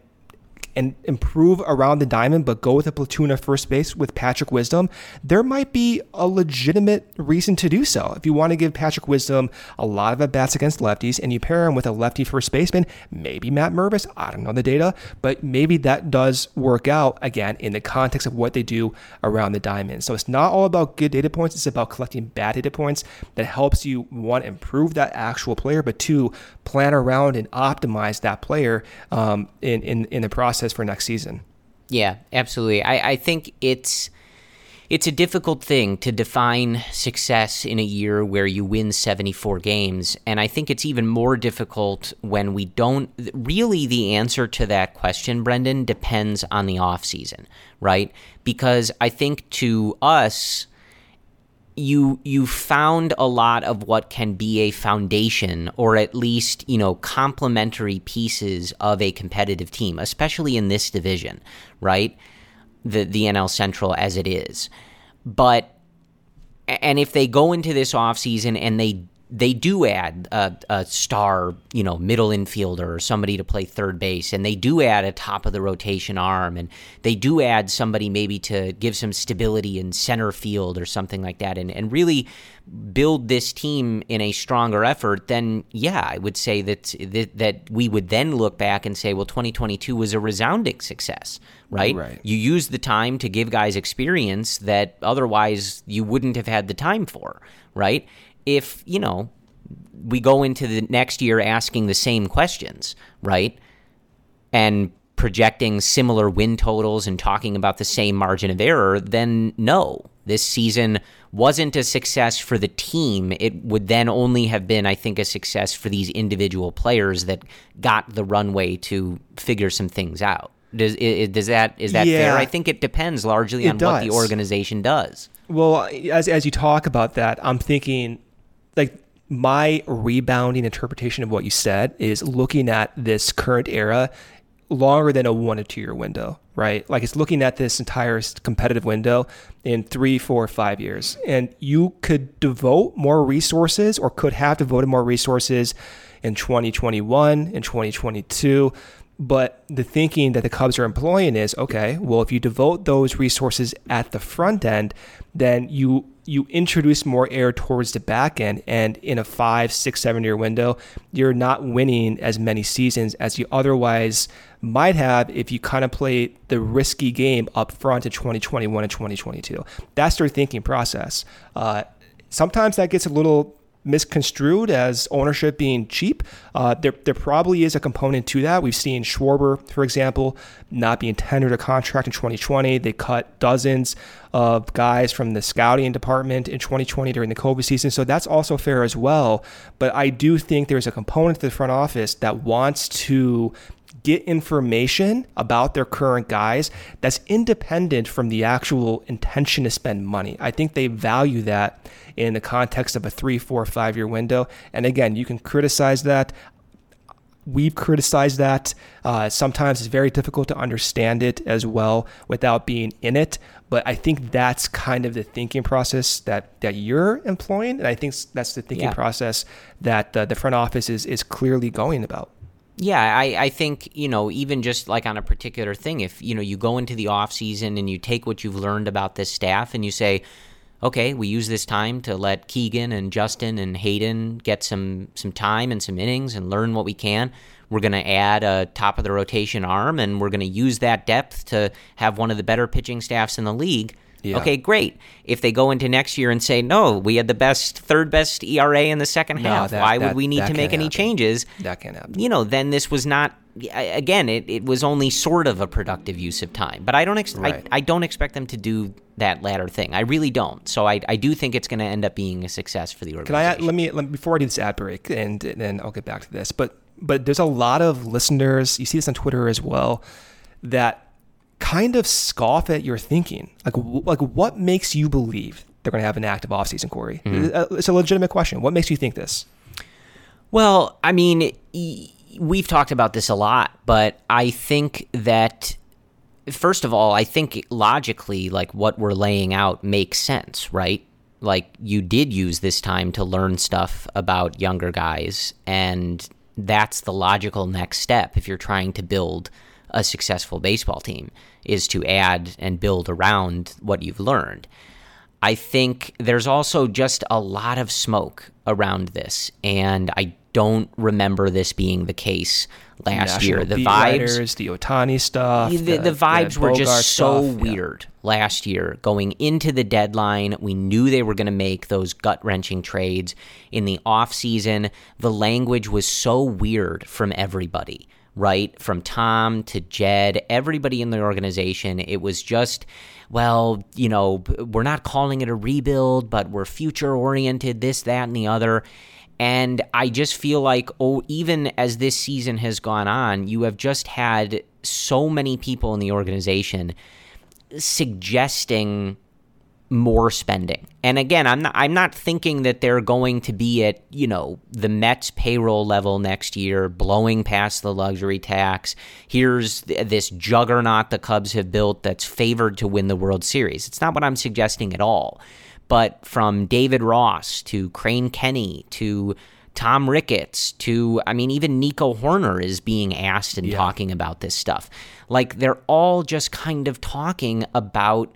and improve around the diamond, but go with a platoon at first base with Patrick Wisdom, there might be a legitimate reason to do so. If you want to give Patrick Wisdom a lot of at bats against lefties and you pair him with a lefty first baseman, maybe Matt Mervis, I don't know the data, but maybe that does work out again in the context of what they do around the diamond. So it's not all about good data points, it's about collecting bad data points that helps you, one, improve that actual player, but two, plan around and optimize that player um, in, in, in the process for next season. Yeah, absolutely. I, I think it's it's a difficult thing to define success in a year where you win 74 games. And I think it's even more difficult when we don't. Really, the answer to that question, Brendan, depends on the offseason, right? Because I think to us, you you found a lot of what can be a foundation or at least you know complementary pieces of a competitive team especially in this division right? The the NL Central as it is. But and if they go into this offseason and they they do add a, a, star, you know, middle infielder or somebody to play third base, and they do add a top of the rotation arm, and they do add somebody maybe to give some stability in center field or something like that, and, and really build this team in a stronger effort, then yeah, I would say that, that that we would then look back and say, well, 2022 was a resounding success, right? Right. You used the time to give guys experience that otherwise you wouldn't have had the time for, right? If, you know, we go into the next year asking the same questions, right? And projecting similar win totals and talking about the same margin of error, then no, this season wasn't a success for the team. It would then only have been, I think, a success for these individual players that got the runway to figure some things out. Does does that is that Yeah. fair? I think it depends largely It on what the organization does. Well, as as you talk about that, I'm thinking like my rebounding interpretation of what you said is looking at this current era longer than a one to two year window, right? Like it's looking at this entire competitive window in three, four, five years. And you could devote more resources or could have devoted more resources in 2021, in 2022. But the thinking that the Cubs are employing is okay, well, if you devote those resources at the front end, then you you introduce more air towards the back end and in a five six seven year window you're not winning as many seasons as you otherwise might have if you kind of play the risky game up front in 2021 and 2022 that's their thinking process. Uh, sometimes that gets a little misconstrued as ownership being cheap. Uh, there, there probably is a component to that. We've seen Schwarber, for example, not being tendered a contract in 2020. They cut dozens of guys from the scouting department in 2020 during the COVID season. So that's also fair as well. But I do think there's a component to the front office that wants to get information about their current guys that's independent from the actual intention to spend money. I think they value that in the context of a three, four, five year window. And again, you can criticize that. We've criticized that. Uh, sometimes it's very difficult to understand it as well without being in it. But I think that's kind of the thinking process that, that you're employing. And I think that's the thinking Yeah. process that uh, the front office is, is clearly going about. Yeah, I, I think, you know, even just like on a particular thing, if, you know, you go into the off season and you take what you've learned about this staff and you say, okay, we use this time to let Keegan and Justin and Hayden get some some time and some innings and learn what we can. We're going to add a top of the rotation arm and we're going to use that depth to have one of the better pitching staffs in the league. Yeah. Okay, great. If they go into next year and say, no, we had the best, third best ERA in the second No, half, that- why would we need to make any happen. changes? That can't happen. you know, then this was not. Again, it, it was only sort of a productive use of time, but I don't ex- Right. I, I don't expect them to do that latter thing. I really don't. So I, I do think it's going to end up being a success for the organization. Can I add, let me let me before I do this ad break and, and then I'll get back to this. But but there's a lot of listeners. You see this on Twitter as well that kind of scoff at your thinking. Like like what makes you believe they're going to have an active offseason, Corey? Uh, It's a legitimate question. What makes you think this? Well, I mean, we've talked about this a lot, but I think that first of all, I think logically, like what we're laying out makes sense, right? Like you did use this time to learn stuff about younger guys, and that's the logical next step if you're trying to build a successful baseball team is to add and build around what you've learned. I think there's also just a lot of smoke around this, and I don't remember this being the case last National year. The vibes, writers, the Ohtani stuff, the, the vibes were Bogart just so stuff, yeah. weird last year. Going into the deadline, we knew they were going to make those gut wrenching trades. In the offseason, the language was so weird from everybody, right? From Tom to Jed, everybody in the organization. It was just, well, you know, we're not calling it a rebuild, but we're future oriented, this, that, and the other. And I just feel like, oh, even as this season has gone on, you have just had so many people in the organization suggesting more spending. And again, I'm not I'm not thinking that they're going to be at, you know, the Mets payroll level next year, blowing past the luxury tax. Here's th- this juggernaut the Cubs have built that's favored to win the World Series. It's not what I'm suggesting at all. but from David Ross to Crane Kenny to Tom Ricketts to, I mean, even Nico Hoerner is being asked and Yeah. talking about this stuff. Like they're all just kind of talking about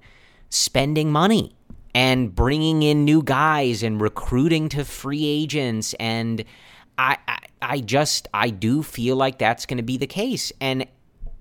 spending money and bringing in new guys and recruiting to free agents. And I, I I just I do feel like that's going to be the case. And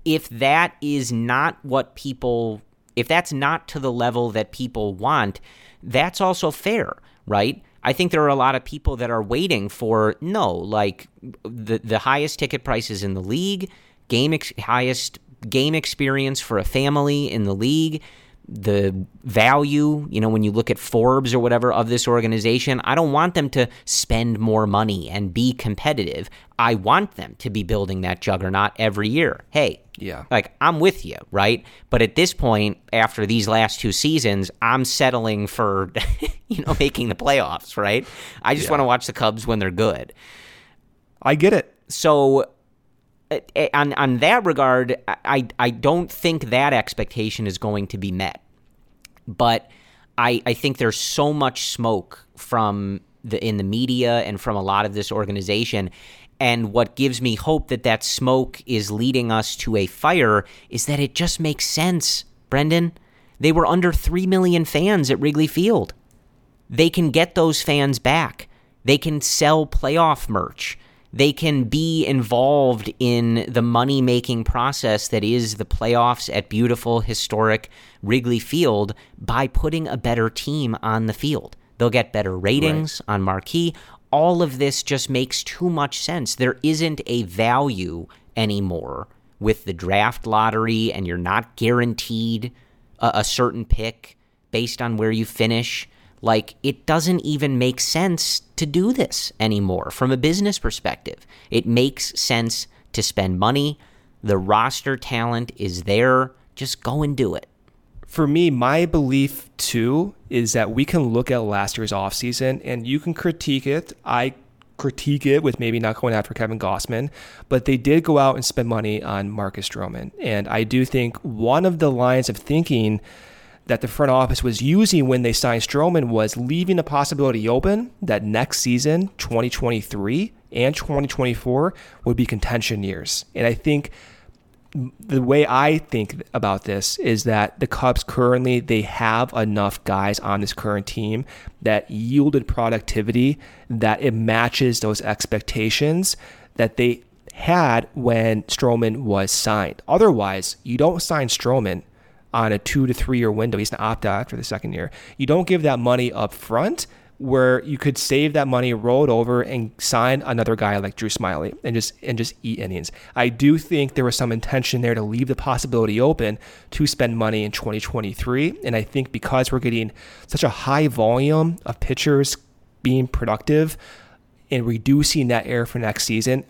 if that is not what people if that's not to the level that people want that's also fair right? I think there are a lot of people that are waiting for no like the the highest ticket prices in the league game ex- highest game experience for a family in the league the value, you know, when you look at Forbes or whatever of this organization, I don't want them to spend more money and be competitive. I want them to be building that juggernaut every year. Hey, Yeah. like I'm with you, right? But at this point, after these last two seasons, I'm settling for, [LAUGHS] you know, making the playoffs, right? I just want to watch the Cubs when they're good I get it. so on on that regard, I I don't think that expectation is going to be met. But I I think there's so much smoke from the in the media and from a lot of this organization. And what gives me hope that that smoke is leading us to a fire is that it just makes sense, Brendan. They were under 3 million fans at Wrigley Field they can get those fans back. They can sell playoff merch. They can be involved in the money making process that is the playoffs at beautiful, historic Wrigley Field by putting a better team on the field. They'll get better ratings on marquee. All of this just makes too much sense. There isn't a value anymore with the draft lottery, and you're not guaranteed a, a certain pick based on where you finish. Like, it doesn't even make sense to do this anymore from a business perspective. It makes sense to spend money. The roster talent is there. Just go and do it. For me, my belief too is that we can look at last year's offseason and you can critique it. I critique it with maybe not going after Kevin Gausman, but they did go out and spend money on Marcus Stroman. And I do think one of the lines of thinking that the front office was using when they signed Stroman was leaving the possibility open that next season, 2023 and 2024, would be contention years. And I think the way I think about this is that the Cubs currently they have enough guys on this current team that yielded productivity that it matches those expectations that they had when Stroman was signed. Otherwise, you don't sign Stroman on a two to three year window. He's an opt out after the second year. You don't give that money up front where you could save that money, roll it over, and sign another guy like Drew Smyly and just and just eat innings. I do think there was some intention there to leave the possibility open to spend money in 2023, and I think because we're getting such a high volume of pitchers being productive and reducing that error for next season.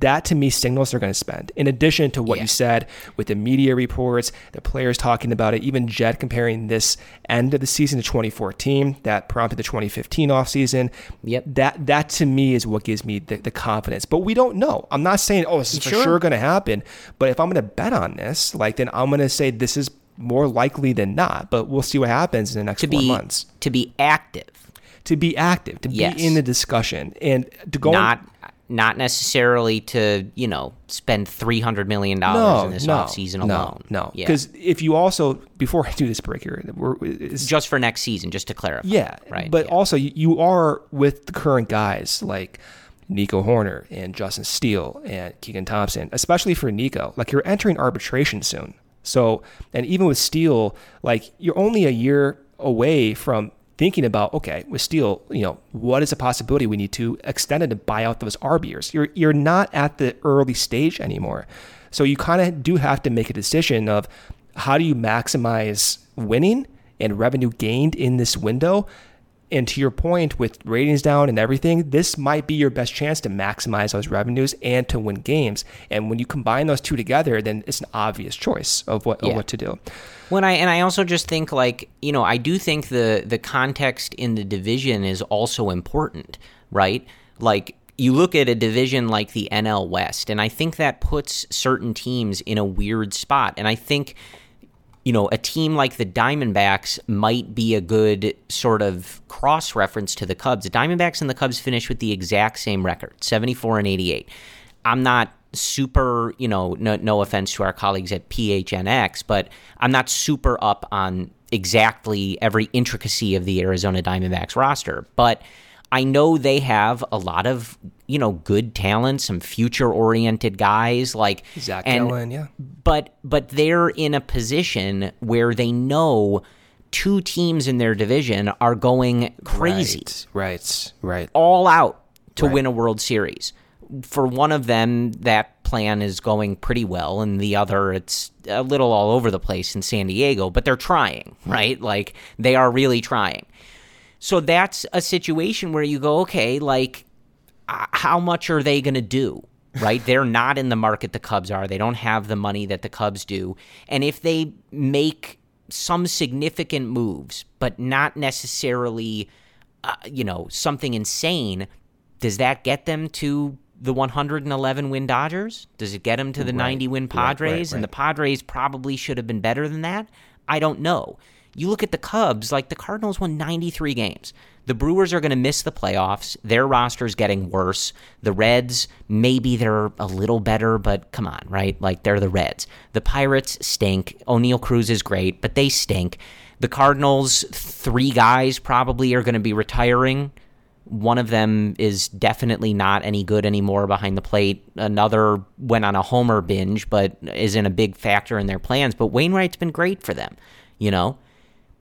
That to me signals they're going to spend. In addition to what Yeah. you said with the media reports, the players talking about it, even Jed comparing this end of the season to 2014, that prompted the 2015 offseason. Yep. That that to me is what gives me the, the confidence. But we don't know. I'm not saying, oh, this is for Sure. sure going to happen. But if I'm going to bet on this, like then I'm going to say this is more likely than not. But we'll see what happens in the next To four be months. to be active, To be active, to Yes. be in the discussion, and to go not not necessarily to you know spend three hundred million dollars in this no, offseason no, alone. No, yeah, because if you also before I do this break here, just for next season, just to clarify. yeah, right. But yeah. also you, you are with the current guys like Nico Hoerner and Justin Steele and Keegan Thompson, especially for Nico. Like you're entering arbitration soon, so and even with Steele, like you're only a year away from thinking about okay with Steele, you know what is a possibility we need to extend to buy out those years. You're you're not at the early stage anymore, so you kind of do have to make a decision of how do you maximize winning and revenue gained in this window. And to your point, with ratings down and everything, this might be your best chance to maximize those revenues and to win games. And when you combine those two together, then it's an obvious choice of what Yeah. of what to do. When I and I also just think like you know I do think the the context in the division is also important, right? Like you look at a division like the NL West, and I think that puts certain teams in a weird spot. And I think you know, a team like the Diamondbacks might be a good sort of cross reference to the Cubs. The Diamondbacks and the Cubs finished with the exact same record, 74 and 88. I'm not super, you know, no, no offense to our colleagues at PHNX, but I'm not super up on exactly every intricacy of the Arizona Diamondbacks roster. But I know they have a lot of you know good talent, some future oriented guys like Zach and, yeah. But but they're in a position where they know two teams in their division are going crazy, Right, right, right. all out to Right. win a World Series. For one of them, that plan is going pretty well, and the other, it's a little all over the place in San Diego, but they're trying, hmm. right? Like, they are really trying. So that's a situation where you go, okay, like, how much are they going to do? Right? They're not in the market the Cubs are. They don't have the money that the Cubs do. And if they make some significant moves, but not necessarily, uh, you know, something insane, does that get them to the 111 win Dodgers? Does it get them to the 90 win Padres? right, And the Padres probably should have been better than that. I don't know. You look at the Cubs, like the Cardinals won 93 games. The Brewers are going to miss the playoffs. Their roster's getting worse. The Reds, maybe they're a little better, but come on, right? Like they're the Reds. The Pirates stink. Oneil Cruz is great, but they stink. The Cardinals, three guys probably are going to be retiring. One of them is definitely not any good anymore behind the plate. Another went on a homer binge, but isn't a big factor in their plans. But Wainwright's been great for them, you know?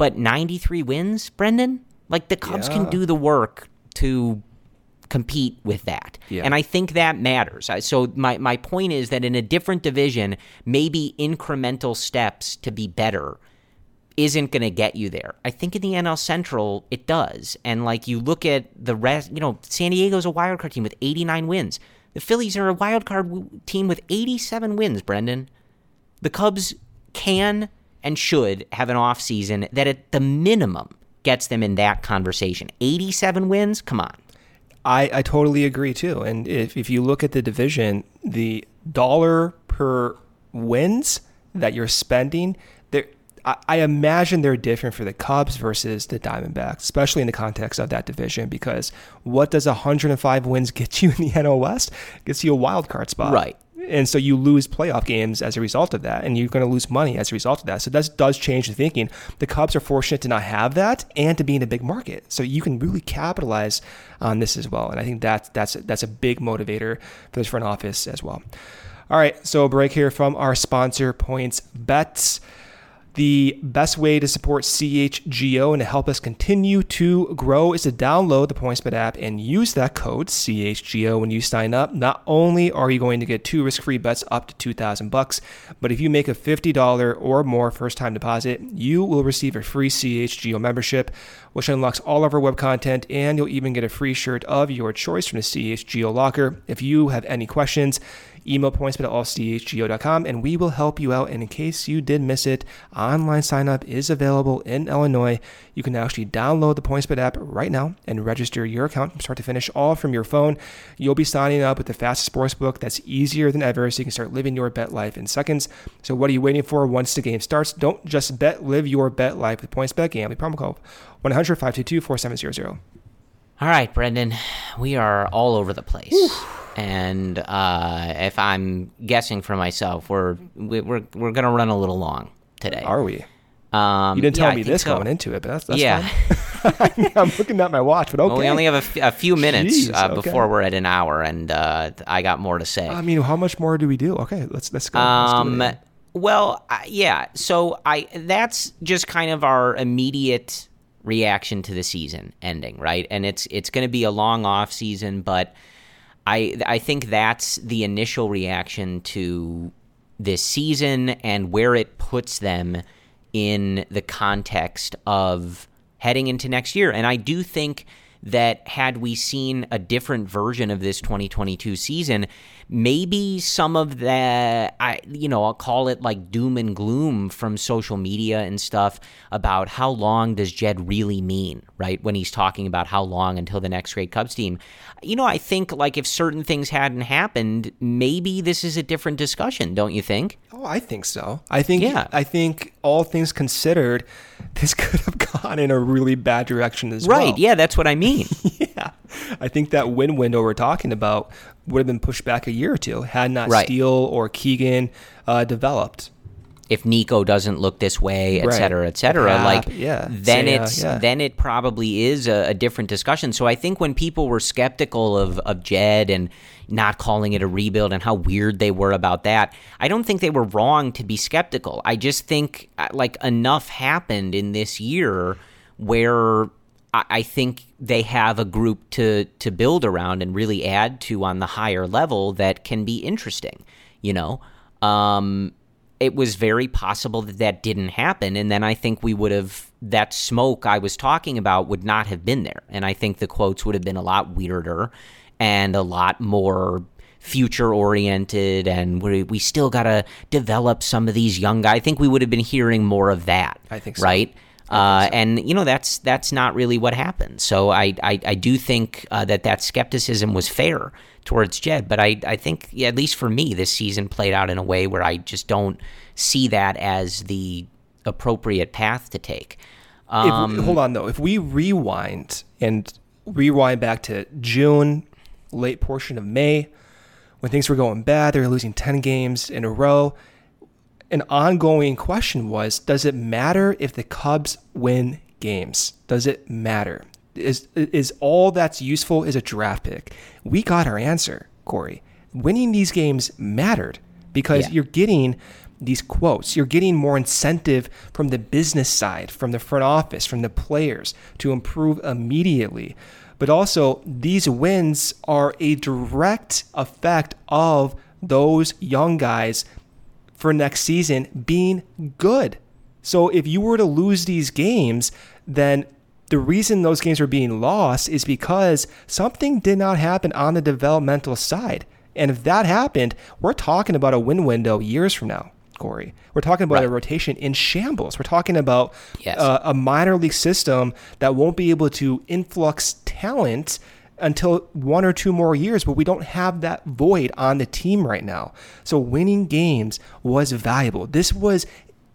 But 93 wins, Brendan? Like the Cubs can do the work to compete with that. Yeah. And I think that matters. So my, my point is that in a different division, maybe incremental steps to be better isn't going to get you there. I think in the NL Central, it does. And like you look at the rest, you know, San Diego's a wild card team with 89 wins. The Phillies are a wild card w- team with 87 wins, Brendan. The Cubs can and should have an offseason that at the minimum gets them in that conversation. 87 wins? Come on. I, I totally agree too. And if, if you look at the division, the dollar per wins that you're spending, there I, I imagine they're different for the Cubs versus the Diamondbacks, especially in the context of that division. Because what does 105 wins get you in the [LAUGHS] NL West? It gets you a wild card spot, Right. And so you lose playoff games as a result of that, and you're going to lose money as a result of that. So that does change the thinking. The Cubs are fortunate to not have that and to be in a big market, so you can really capitalize on this as well. And I think that's that's that's a big motivator for this front office as well. All right, so a break here from our sponsor, Points Bets. The best way to support CHGO and to help us continue to grow is to download the PointsBet app and use that code CHGO when you sign up. Not only are you going to get two risk-free bets up to 2000 bucks, but if you make a $50 or more first-time deposit, you will receive a free CHGO membership, which unlocks all of our web content and you'll even get a free shirt of your choice from the CHGO locker. If you have any questions, email pointsbet at allchgo.com and we will help you out. And in case you did miss it, online sign up is available in Illinois. You can actually download the PointsBet app right now and register your account from start to finish all from your phone. You'll be signing up with the fastest sportsbook that's easier than ever, so you can start living your bet life in seconds. So what are you waiting for once the game starts? Don't just bet, live your bet life with PointsBet gambling promo code 100 522 4700. All right, Brendan, we are all over the place. And uh, if I'm guessing for myself, we're we- we're we're gonna run a little long today. Are we? Um, You didn't yeah, tell I me this so. going into it, but that's, that's yeah. fine. [LAUGHS] I'm looking at my watch, but okay. well, we only have a, f- a few minutes Jeez, uh, okay. before we're at an hour, and uh, I got more to say. I mean, how much more do we do? Okay, let's let's go. Let's Um, it. well, yeah. So I that's just kind of our immediate reaction to the season ending, right? And it's it's going to be a long off season, but I I think that's the initial reaction to this season and where it puts them in the context of heading into next year. And I do think that had we seen a different version of this 2022 season, maybe some of the I you know, I'll call it like doom and gloom from social media and stuff about how long does Jed really mean, right? When he's talking about how long until the next great Cubs team. You know, I think like if certain things hadn't happened, maybe this is a different discussion, don't you think? Oh, I think so. I think Yeah. I think all things considered, [LAUGHS] this could have gone in a really bad direction as well. right, yeah, that's what I mean. [LAUGHS] yeah. I think that win window we're talking about would have been pushed back a year or two had not Right. Steele or Keegan uh, developed. if Nico doesn't look this way, et Right. cetera, et cetera, like yeah, then Seiya, it's yeah. then it probably is a, a different discussion. So I think when people were skeptical of of Jed and not calling it a rebuild and how weird they were about that, I don't think they were wrong to be skeptical. I just think uh, like enough happened in this year where I I think they have a group to to build around and really add to on the higher level that can be interesting. You know, um, it was very possible that that didn't happen, and then I think we would have that smoke I was talking about would not have been there, and I think the quotes would have been a lot weirder and a lot more future oriented and we, we still got to develop some of these young guys. I think we would have been hearing more of that. I think so. Right? Uh, and you know that's that's not really what happened. So I I, I do think uh, that that skepticism was fair towards Jed, but I I think yeah, at least for me this season played out in a way where I just don't see that as the appropriate path to take. If, Um, hold on though. If we rewind and rewind back to June, late portion of May, when things were going bad, they were losing 10 games in a row. An ongoing question was Does it matter if the Cubs win games? Does it matter? Is, is all that's useful is a draft pick? We got our answer, Corey. Winning these games mattered because Yeah. you're getting these quotes. You're getting more incentive from the business side, from the front office, from the players to improve immediately. But also, these wins are a direct effect of those young guys for next season being good. So if you were to lose these games, then the reason those games were being lost is because something did not happen on the developmental side. And if that happened, we're talking about a win window years from now, Corey. We're talking about a rotation in shambles. We're talking about Yes. uh, a minor league system that won't be able to influx talent until one or two more years, but we don't have that void on the team right now. So winning games was valuable. This was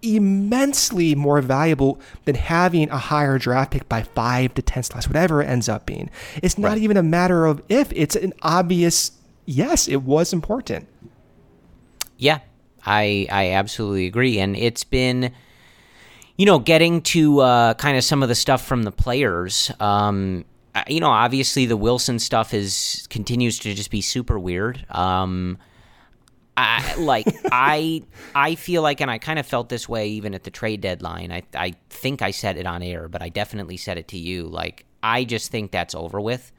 immensely more valuable than having a higher draft pick by five to 10 slots, whatever it ends up being. It's not Right. even a matter of if, it's an obvious yes, it was important. Yeah, I I absolutely agree, and it's been, you know, getting to uh, kind of some of the stuff from the players. Um, you know, obviously the Wilson stuff is continues to just be super weird. Um, I like [LAUGHS] I I feel like, and I kind of felt this way even at the trade deadline. I I think I said it on air, but I definitely said it to you. Like I just think that's over with.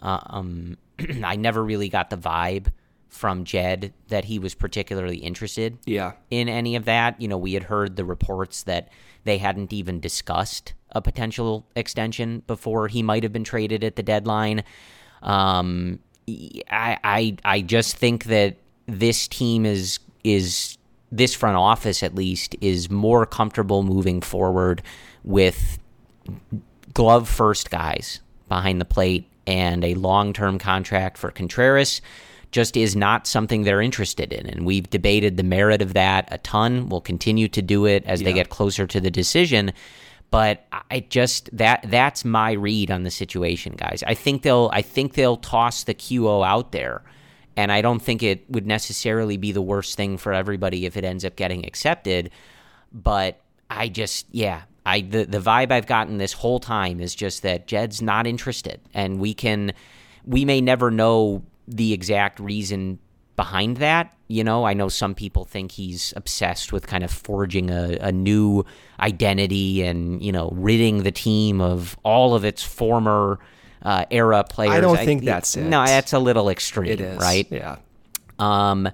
Uh, um, [CLEARS THROAT] I never really got the vibe from Jed that he was particularly interested Yeah. in any of that. You know, we had heard the reports that they hadn't even discussed a potential extension before he might have been traded at the deadline. Um, I, I, I just think that this team is is this front office at least is more comfortable moving forward with glove first guys behind the plate and a long term contract for Contreras just is not something they're interested in. And we've debated the merit of that a ton. We'll continue to do it as they get closer to the decision. But I just that that's my read on the situation, guys. I think they'll I think they'll toss the QO out there. And I don't think it would necessarily be the worst thing for everybody if it ends up getting accepted but I just yeah, I the the vibe I've gotten this whole time is just that Jed's not interested and we can we may never know the exact reason behind that. You know, I know some people think he's obsessed with kind of forging a, a new identity and, you know, ridding the team of all of its former uh, era players. I don't think that's it. No, that's a little extreme, It is. right? Yeah. Um,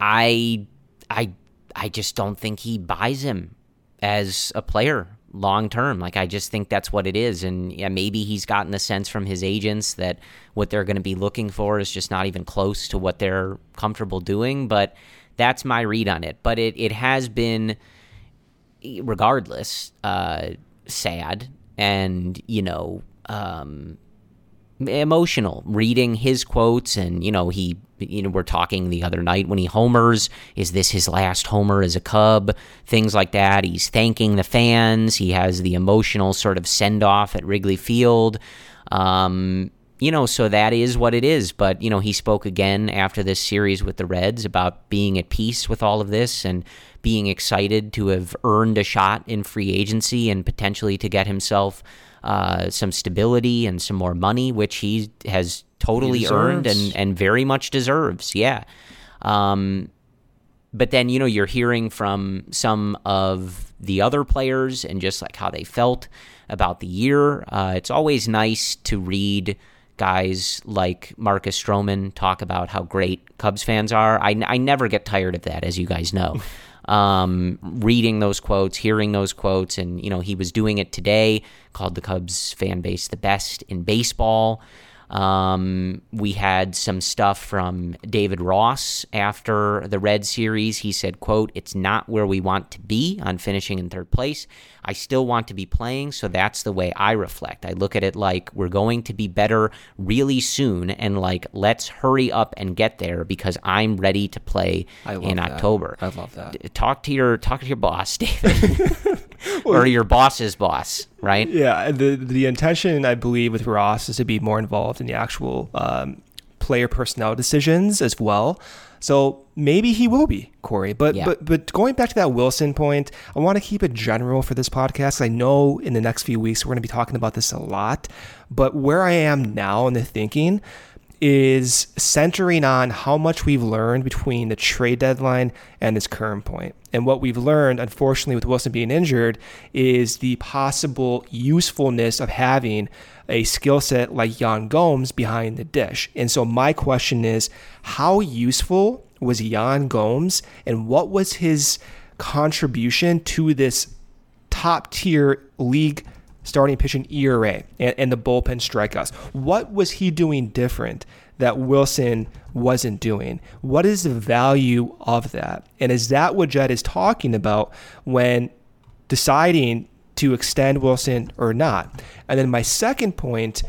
I, I, I just don't think he buys him as a player long term. Like I just think that's what it is, and yeah, maybe he's gotten the sense from his agents that what they're going to be looking for is just not even close to what they're comfortable doing. But that's my read on it. But it it has been, regardless, uh, sad and you know. Um, emotional reading his quotes and you know he you know, we're talking the other night when he homers. Is this his last homer as a Cub? Things like that. He's thanking the fans. He has the emotional sort of send off at Wrigley Field. Um, you know, so that is what it is. But, you know, he spoke again after this series with the Reds about being at peace with all of this and being excited to have earned a shot in free agency and potentially to get himself uh, some stability and some more money, which he has totally earned and, and very much deserves. Yeah. Um, but then, you know, you're hearing from some of the other players and just like how they felt about the year. Uh, it's always nice to read guys like Marcus Stroman talk about how great Cubs fans are. I, I never get tired of that, as you guys know. [LAUGHS] Um, reading those quotes, hearing those quotes, and you know he was doing it today. Called the Cubs fan base the best in baseball. Um, we had some stuff from David Ross after the Red series. He said, quote, it's not where we want to be on finishing in third place. I still want to be playing, so that's the way I reflect. I look at it like we're going to be better really soon and like let's hurry up and get there because I'm ready to play in that. October. I love that. Talk to your talk to your boss, [LAUGHS] David. [LAUGHS] or your boss's boss, right? Yeah, the the intention I believe with Ross is to be more involved in the actual um, player personnel decisions as well. So maybe he will be Corey, but yeah. but but going back to that Willson point, I want to keep it general for this podcast. I know in the next few weeks we're going to be talking about this a lot, but where I am now in the thinking is centering on how much we've learned between the trade deadline and this current point. And what we've learned, unfortunately, with Willson being injured, is the possible usefulness of having a skill set like Yan Gomes behind the dish. And so my question is how useful was Yan Gomes and what was his contribution to this top tier league starting pitching ERA and, and the bullpen strikeouts. What was he doing different that Willson wasn't doing? What is the value of that? And is that what Jed is talking about when deciding to extend Willson or not? And then my second point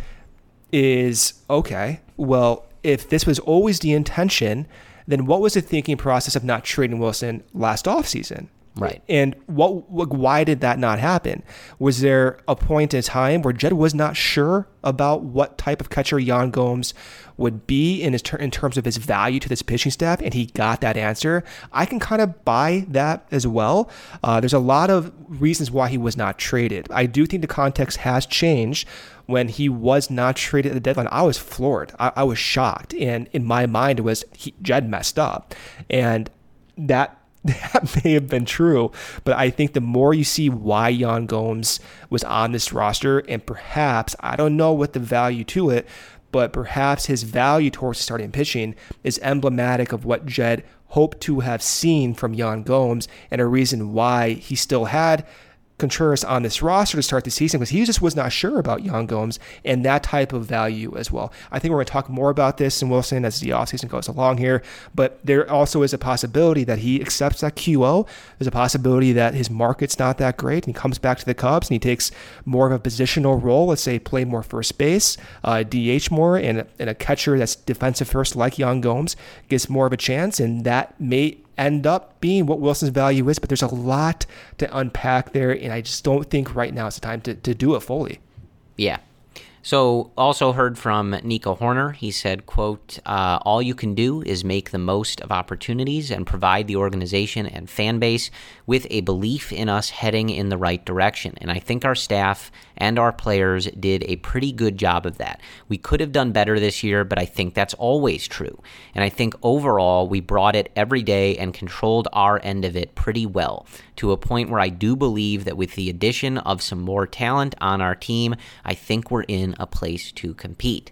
is okay, well, if this was always the intention, then what was the thinking process of not trading Willson last offseason? Right. And what, why did that not happen? Was there a point in time where Jed was not sure about what type of catcher Yan Gomes would be in his ter- in terms of his value to this pitching staff, and he got that answer? I can kind of buy that as well. Uh, there's a lot of reasons why he was not traded. I do think the context has changed when he was not traded at the deadline, I was floored. I, I was shocked. And in my mind, it was he, Jed messed up. And that [LAUGHS] that may have been true, but I think the more you see why Yan Gomes was on this roster, and perhaps, I don't know what the value to it, but perhaps his value towards starting pitching is emblematic of what Jed hoped to have seen from Yan Gomes and a reason why he still had Contreras on this roster to start the season because he just was not sure about Yan Gomes and that type of value as well. I think we're going to talk more about this in Willson as the offseason goes along here, but there also is a possibility that he accepts that QO. There's a possibility that his market's not that great and he comes back to the Cubs and he takes more of a positional role, let's say play more first base, uh, DH more, and, and a catcher that's defensive first like Yan Gomes gets more of a chance, and that may end up being what Willson's value is, but there's a lot to unpack there, and I just don't think right now is the time to, to do it fully. Yeah. So also heard from Nico Hoerner. He said, quote, uh, all you can do is make the most of opportunities and provide the organization and fan base with a belief in us heading in the right direction. And I think our staff and our players did a pretty good job of that. We could have done better this year, but I think that's always true. And I think overall, we brought it every day and controlled our end of it pretty well to a point where I do believe that with the addition of some more talent on our team, I think we're in a place to compete.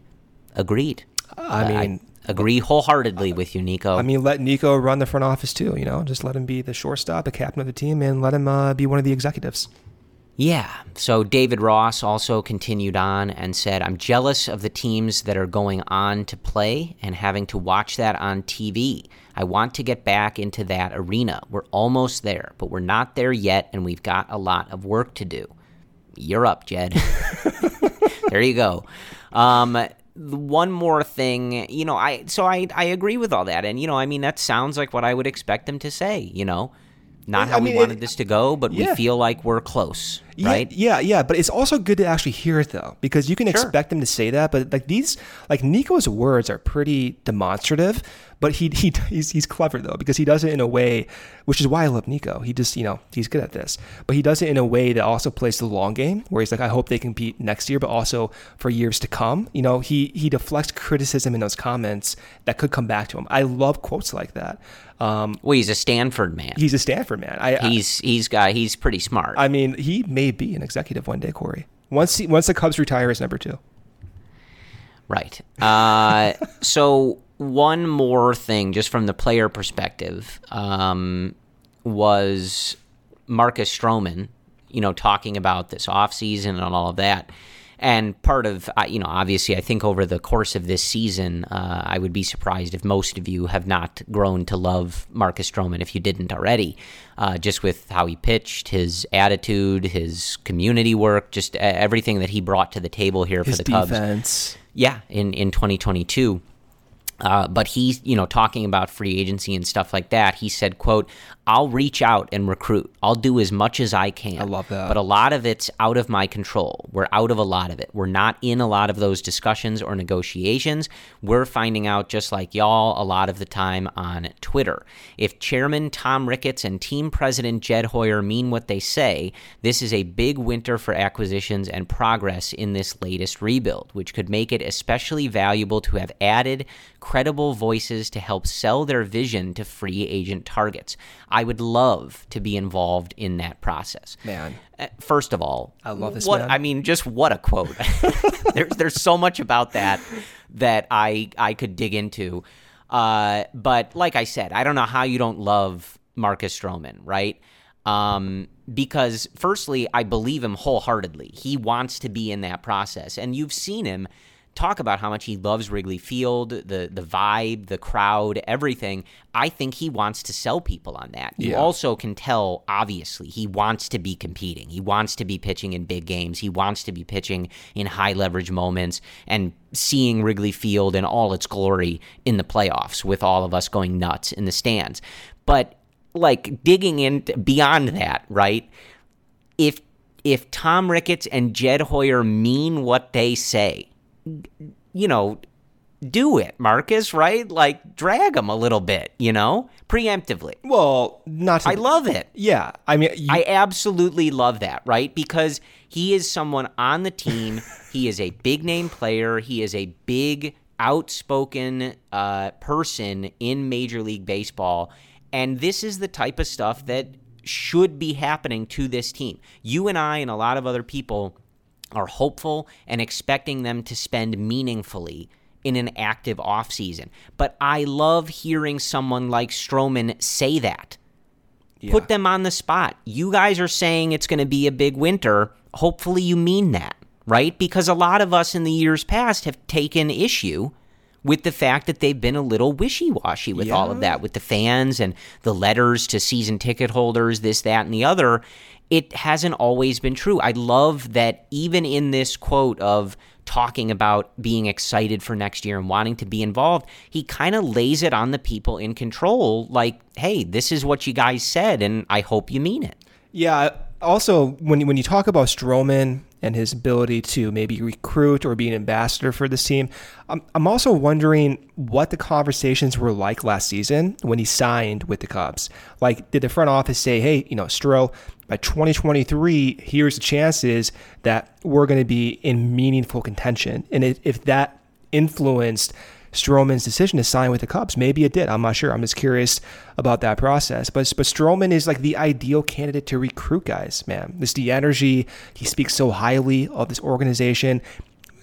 Agreed. I mean, I agree wholeheartedly with you, Nico. I mean, let Nico run the front office too. You know, just let him be the shortstop, the captain of the team, and let him uh, be one of the executives. Yeah. So David Ross also continued on and said, I'm jealous of the teams that are going on to play and having to watch that on TV. I want to get back into that arena. We're almost there, but we're not there yet, and we've got a lot of work to do. You're up, Jed. [LAUGHS] there you go. Um, one more thing, you know, I so I I agree with all that, and you know, I mean, that sounds like what I would expect them to say. You know, not how I mean, we wanted it- this to go, but we feel like we're close, right? Yeah, yeah, but it's also good to actually hear it though, because you can Sure. expect them to say that, but like these, like Nico's words are pretty demonstrative, but he he he's, he's clever though because he does it in a way, which is why I love Nico. He just you know he's good at this, but he does it in a way that also plays the long game, where he's like, I hope they compete next year, but also for years to come. You know, he he deflects criticism in those comments that could come back to him. I love quotes like that. Um, Well, he's a Stanford man. he's a Stanford man. I, he's he's got he's pretty smart. I mean, he may be an executive one day, Corey. Once he, once the Cubs retire as number two. Right. Uh, [LAUGHS] so one more thing, just from the player perspective, um, was Marcus Stroman, you know, talking about this offseason and all of that. And part of, uh, you know, obviously, I think over the course of this season, uh, I would be surprised if most of you have not grown to love Marcus Stroman if you didn't already, uh, just with how he pitched, his attitude, his community work, just everything that he brought to the table here His for the Cubs. Yeah, in in 2022. Uh, but he, you know, talking about free agency and stuff like that, he said, "quote I'll reach out and recruit. I'll do as much as I can. I love that. But a lot of it's out of my control. We're out of a lot of it. We're not in a lot of those discussions or negotiations. We're finding out just like y'all a lot of the time on Twitter. If Chairman Tom Ricketts and Team President Jed Hoyer mean what they say, this is a big winter for acquisitions and progress in this latest rebuild, which could make it especially valuable to have added credible voices to help sell their vision to free agent targets. I would love to be involved in that process. Man. Uh, First of all, I love this What man. I mean, just what a quote. [LAUGHS] [LAUGHS] there's there's so much about that that I I could dig into. Uh, but like I said, I don't know how you don't love Marcus Stroman, right? Um, because firstly, I believe him wholeheartedly. He wants to be in that process, and you've seen him talk about how much he loves Wrigley Field, the the vibe, the crowd, everything. I think he wants to sell people on that. You Yeah. also can tell obviously he wants to be competing. He wants to be pitching in big games. He wants to be pitching in high leverage moments and seeing Wrigley Field in all its glory in the playoffs with all of us going nuts in the stands. But like digging in beyond that, right? If if Tom Ricketts and Jed Hoyer mean what they say, you know, do it, Marcus, right? Like drag them a little bit, you know, preemptively. Well, not to, I love it. Yeah, I mean, you, I absolutely love that, right? Because he is someone on the team. [LAUGHS] he is a big name player. He is a big, outspoken uh, person in Major League Baseball. And this is the type of stuff that should be happening to this team. You and I, and a lot of other people, are hopeful and expecting them to spend meaningfully in an active offseason. But I love hearing someone like Stroman say that put them on the spot. You guys are saying it's going to be a big winter. Hopefully, you mean that, right? Because a lot of us in the years past have taken issue with the fact that they've been a little wishy washy with all of that, with the fans and the letters to season ticket holders, this, that, and the other. It hasn't always been true. I love that even in this quote of talking about being excited for next year and wanting to be involved, he kind of lays it on the people in control like, hey, this is what you guys said, and I hope you mean it. yeah. Also, when when you talk about Stroman and his ability to maybe recruit or be an ambassador for this team, I'm I'm also wondering what the conversations were like last season when he signed with the Cubs. Like, did the front office say, "Hey, you know, Stro, by 2023, here's the chances that we're going to be in meaningful contention," and if, that influenced Stroman's decision to sign with the Cubs. Maybe it did. I'm not sure. I'm just curious about that process. But but Stroman is like the ideal candidate to recruit guys, man. This the energy. He speaks so highly of this organization.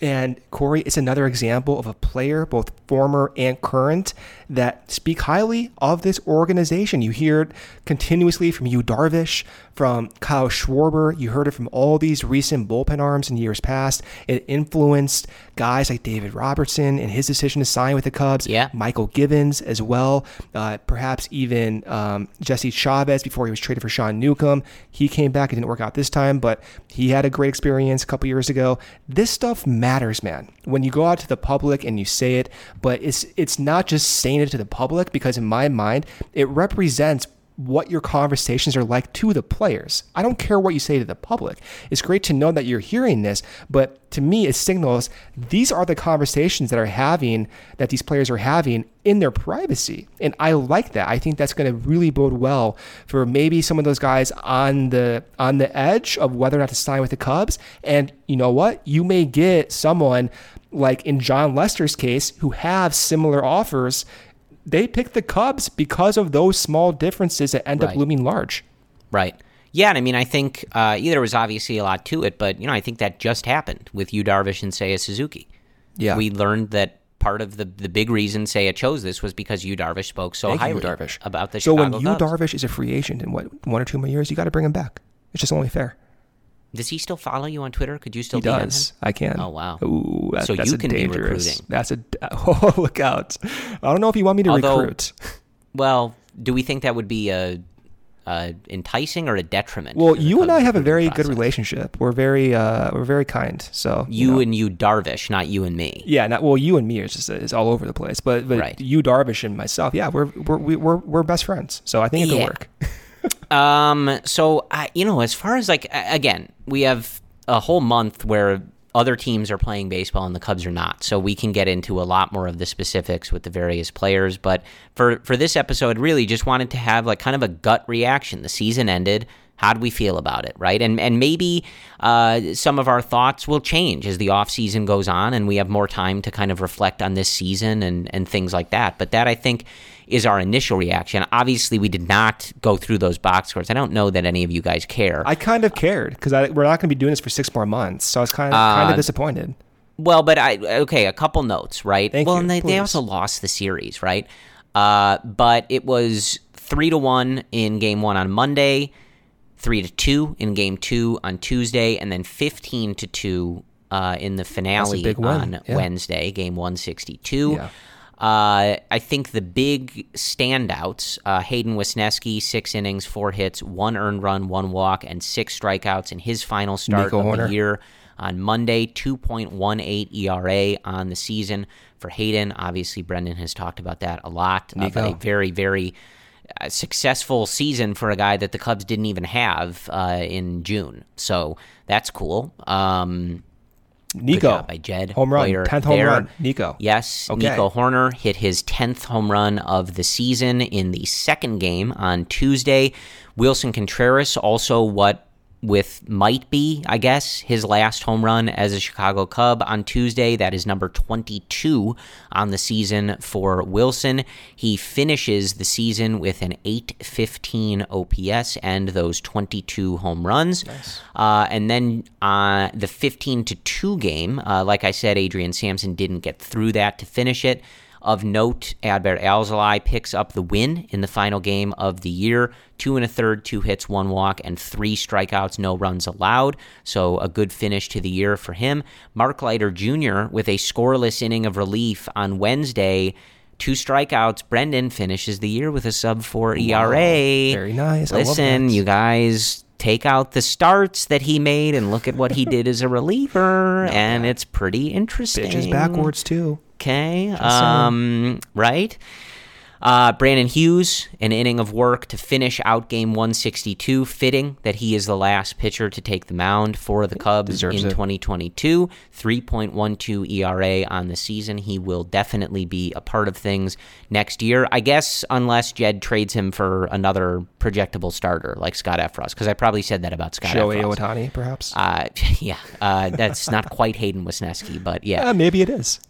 And Corey, it's another example of a player, both former and current, that speak highly of this organization. You hear it continuously from Yu, Darvish, from Kyle Schwarber. You heard it from all these recent bullpen arms in years past. It influenced guys like David Robertson and his decision to sign with the Cubs. Yeah. Mychal Givens as well. Uh, perhaps even um, Jesse Chavez before he was traded for Sean Newcomb. He came back. It didn't work out this time, but he had a great experience a couple years ago. This stuff matters, man. When you go out to the public and you say it, but it's it's not just saying it to the public because in my mind it represents what your conversations are like to the players. I don't care what you say to the public. It's great to know that you're hearing this, but to me, it signals these are the conversations that are having, that these players are having in their privacy. And I like that. I think that's going to really bode well for maybe some of those guys on the on the edge of whether or not to sign with the Cubs. And you know what? You may get someone like in Jon Lester's case who have similar offers they picked the Cubs because of those small differences that end Right. up looming large. Right. Yeah, and I mean, I think uh, there was obviously a lot to it, but you know, I think that just happened with Yu Darvish and Seiya Suzuki. Yeah. we learned that part of the the big reason Seiya chose this was because Yu Darvish spoke so Thank you, highly Darvish. about the so Chicago when you. Darvish is a free agent in what one or two more years, you got to bring him back. It's just only fair. Does he still follow you on Twitter? Could you still He does. I can. Oh, wow. Ooh, that, So that's you can be dangerous. recruiting. That's a [LAUGHS] oh look out. I don't know if you want me to Although- recruit. Well, do we think that would be a, a enticing or a detriment? Well, you and I have a very good relationship. We're very uh we're very kind. So You know. and you Darvish, not you and me. Yeah, not well. You and me is just is all over the place, but but Right. you, Darvish, and myself, yeah, we're we're we- we're we're best friends. So I think it could work. [LAUGHS] Um. So I, you know, as far as like again, we have a whole month where other teams are playing baseball and the Cubs are not. So we can get into a lot more of the specifics with the various players. But for for this episode, really just wanted to have like kind of a gut reaction. The season ended. How do we feel about it, right? And and maybe uh, some of our thoughts will change as the off season goes on, and we have more time to kind of reflect on this season and and things like that. But that I think is our initial reaction. Obviously, we did not go through those box scores. I don't know that any of you guys care. I kind of cared because we're not going to be doing this for six more months, so I was kind of Uh, kind of disappointed. Well, but I okay, a couple notes, right? Thank well, you, and they, they also lost the series, right? Uh, but it was three to one in game one on Monday, three to two in game two on Tuesday, and then fifteen to two uh, in the finale on yeah. Wednesday, game one sixty two. Yeah. Uh, I think the big standouts: uh, Hayden Wesneski, six innings, four hits, one earned run, one walk, and six strikeouts in his final start Nico of Hoerner. the year on Monday. 2.18 ERA on the season for Hayden. Obviously, Brendan has talked about that a lot. Uh, a very, very uh, successful season for a guy that the Cubs didn't even have uh, in June. So that's cool. Um, Nico by Jed. home run, tenth home there. run. Nico, Yes, Okay. Nico Hoerner hit his 10th home run of the season in the second game on Tuesday. Willson Contreras also what with might be, I guess, his last home run as a Chicago Cub on Tuesday. That is number 22 on the season for Willson. He finishes the season with an 815 OPS and those 22 home runs. Uh, and then uh, the 15 to 2 game, uh, like I said, Adrian Sampson didn't get through that to finish it. Of note, Adbert Alzolay picks up the win in the final game of the year. Two and a third, two hits, one walk, and three strikeouts, no runs allowed. So a good finish to the year for him. Mark Leiter Jr. with a scoreless inning of relief on Wednesday. Two strikeouts. Brendan finishes the year with a sub four ERA. Very nice. Listen, you guys take out the starts that he made and look at what he did as a reliever, [LAUGHS] and it's pretty interesting. pitches backwards too. Okay. Um, right. Uh, Brandon Hughes, an inning of work to finish out game 162, fitting that he is the last pitcher to take the mound for the Cubs in it. 2022. 3.12 ERA on the season. He will definitely be a part of things next year. I guess, unless Jed trades him for another projectable starter like Scott Effross, because I probably said that about Scott Shohei Effross. Ohtani, perhaps. Uh, [LAUGHS] yeah, uh, that's not quite Hayden Wesneski, but yeah. Uh, maybe it is.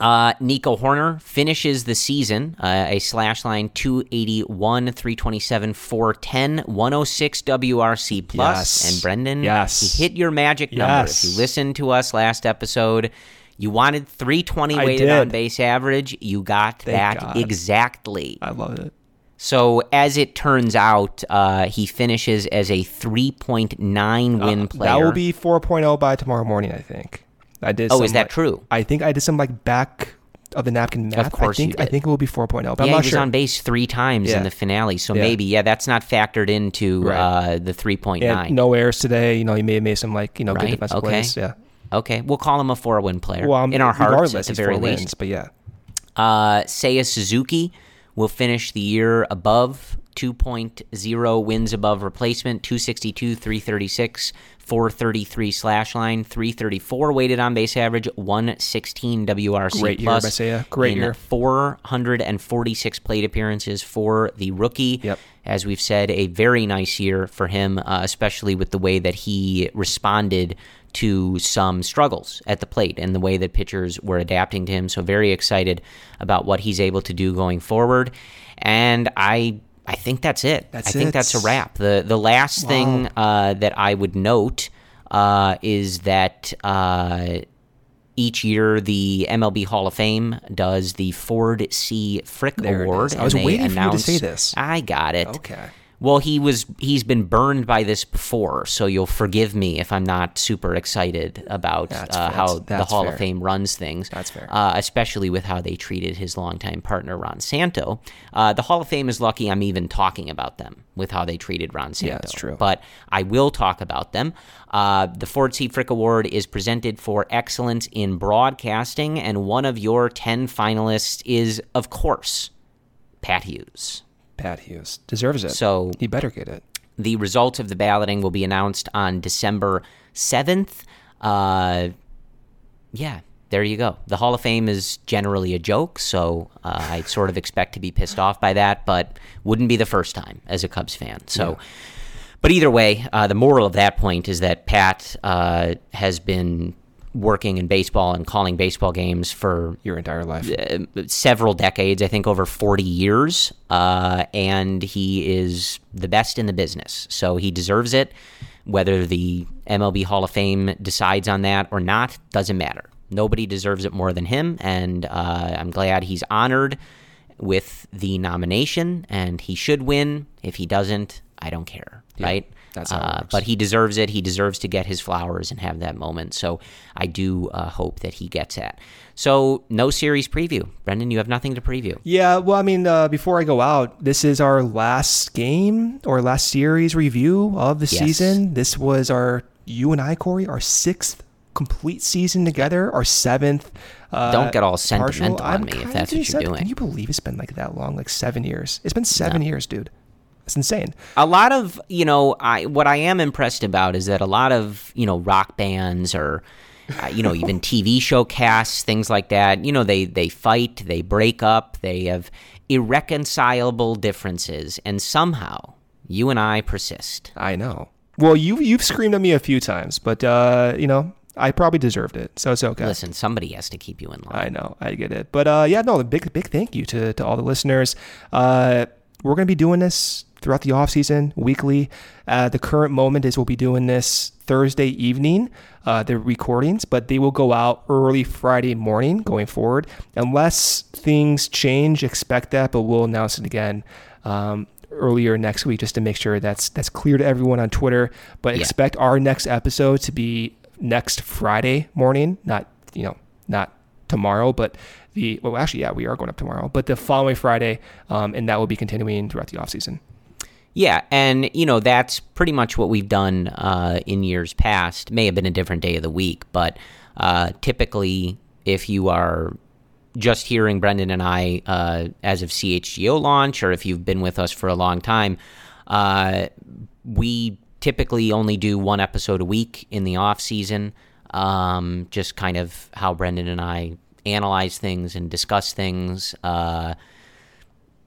Uh, Nico Hoerner finishes the season, uh, a slash line 281, 327, 410, 106 WRC plus. Yes. And Brendan, Yes. he hit your magic number. Yes. If you listened to us last episode, you wanted 320 I weighted did. on base average. You got Thank that God. exactly. I love it. So as it turns out, uh, he finishes as a 3.9 win Uh, player. That will be 4.0 by tomorrow morning, I think. I did. Oh, some, is that like- true? I think I did some like back of the napkin math. Of course I think I think it will be 4.0, but I'm not he was sure. on base three times Yeah. in the finale, so Yeah. maybe yeah, that's not factored into Right. uh, the three point no errors today. You know, he may have made some like you know Right, good defensive okay. plays. Yeah. Okay, we'll call him a four win player Well, I'm, in our hearts at the very least. wins, but yeah, Uh, Seiya Suzuki will finish the year above 2.0 wins above replacement, 262, 336, 433 slash line, 334 weighted on base average, 116 WRC Great year plus. Seiya. Great year. 446 plate appearances for the rookie. Yep. As we've said, a very nice year for him, uh, especially with the way that he responded to some struggles at the plate and the way that pitchers were adapting to him. So very excited about what he's able to do going forward. And I I think that's it. That's I think it. that's a wrap. The the last thing uh, that I would note uh, is that uh, each year the MLB Hall of Fame does the Ford C. Frick There Award. I was waiting for you to say this. I got it. Okay. Well, he was he's been burned by this before, so you'll forgive me if I'm not super excited about That's uh, how the Hall fair. of Fame runs things. That's fair. uh, especially with how they treated his longtime partner Ron Santo. Uh, the Hall of Fame is lucky I'm even talking about them with how they treated Ron Santo. Yeah, that's true. But I will talk about them. Uh, the Ford C. Frick Award is presented for excellence in broadcasting, and one of your ten finalists is, of course, Pat Hughes. Pat Hughes deserves it. So he better get it. the results of the balloting will be announced on December 7th. Uh, yeah, there you go. The Hall of Fame is generally a joke, so uh, I sort of expect to be pissed off by that, but wouldn't be the first time as a Cubs fan. So, but either way, uh, the moral of that point is that Pat uh, has been working in baseball and calling baseball games for Your entire life. uh, several decades, I think over 40 years, uh, and he is the best in the business. So he deserves it. Whether the MLB Hall of Fame decides on that or not doesn't matter. Nobody deserves it more than him, and uh, I'm glad he's honored with the nomination, and he should win. If he doesn't, I don't care, right? that's how it uh, works. But he deserves it. He deserves to get his flowers and have that moment. So I do uh, hope that he gets that. So no series preview, Brendan. You have nothing to preview. Yeah, well, I mean, uh, before I go out, this is our last game or last series review of the Yes. season. This was our you and I, Corey, our sixth complete season together, our seventh. Uh, Don't get all partial. sentimental on I'm me if that's what you're senti- doing. Can you believe it's been like that long? Like seven years. It's been seven years, dude. It's insane. A lot of you know, I what I am impressed about is that a lot of you know rock bands or. Uh, you know, even [LAUGHS] TV show casts, things like that. You know, they they fight, they break up, they have irreconcilable differences, and somehow you and I persist. I know. Well, you you've screamed at me a few times, but uh, you know, I probably deserved it, so it's okay. Listen, somebody has to keep you in line. I know, I get it. But uh, yeah, no, big, big thank you to, to all the listeners. Uh, we're going to be doing this throughout the off season, weekly. Uh, the current moment is we'll be doing this Thursday evening, uh, the recordings, but they will go out early Friday morning going forward. Unless things change, expect that, but we'll announce it again. Um, earlier next week just to make sure that's that's clear to everyone on Twitter but Yeah. expect our next episode to be next Friday morning not you know not tomorrow, but the well, actually, yeah, we are going up tomorrow, but the following Friday, um, and that will be continuing throughout the off season. Yeah, and you know that's pretty much what we've done uh, in years past. May have been a different day of the week, but uh, typically, if you are just hearing Brendan and I uh, as of CHGO launch, or if you've been with us for a long time, uh, we typically only do one episode a week in the off season. Um, just kind of how Brendan and I analyze things and discuss things.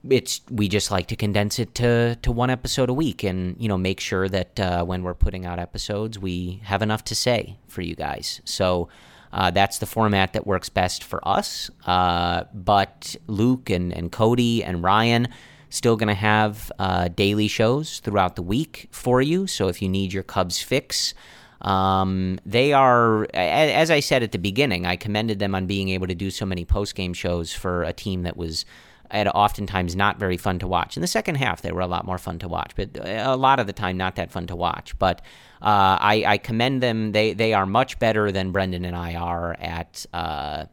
It's we just like to condense it to to one episode a week and you know make sure that uh, when we're putting out episodes we have enough to say for you guys. So uh, that's the format that works best for us. Uh, but luke and, and cody and ryan still going to have uh, daily shows throughout the week for you. So if you need your cubs fix um, they are, as I said at the beginning, I commended them on being able to do so many post game shows for a team that was and oftentimes not very fun to watch. In the second half, they were a lot more fun to watch, but a lot of the time, not that fun to watch. But uh, I, I, commend them. They they are much better than Brendan and I are at uh,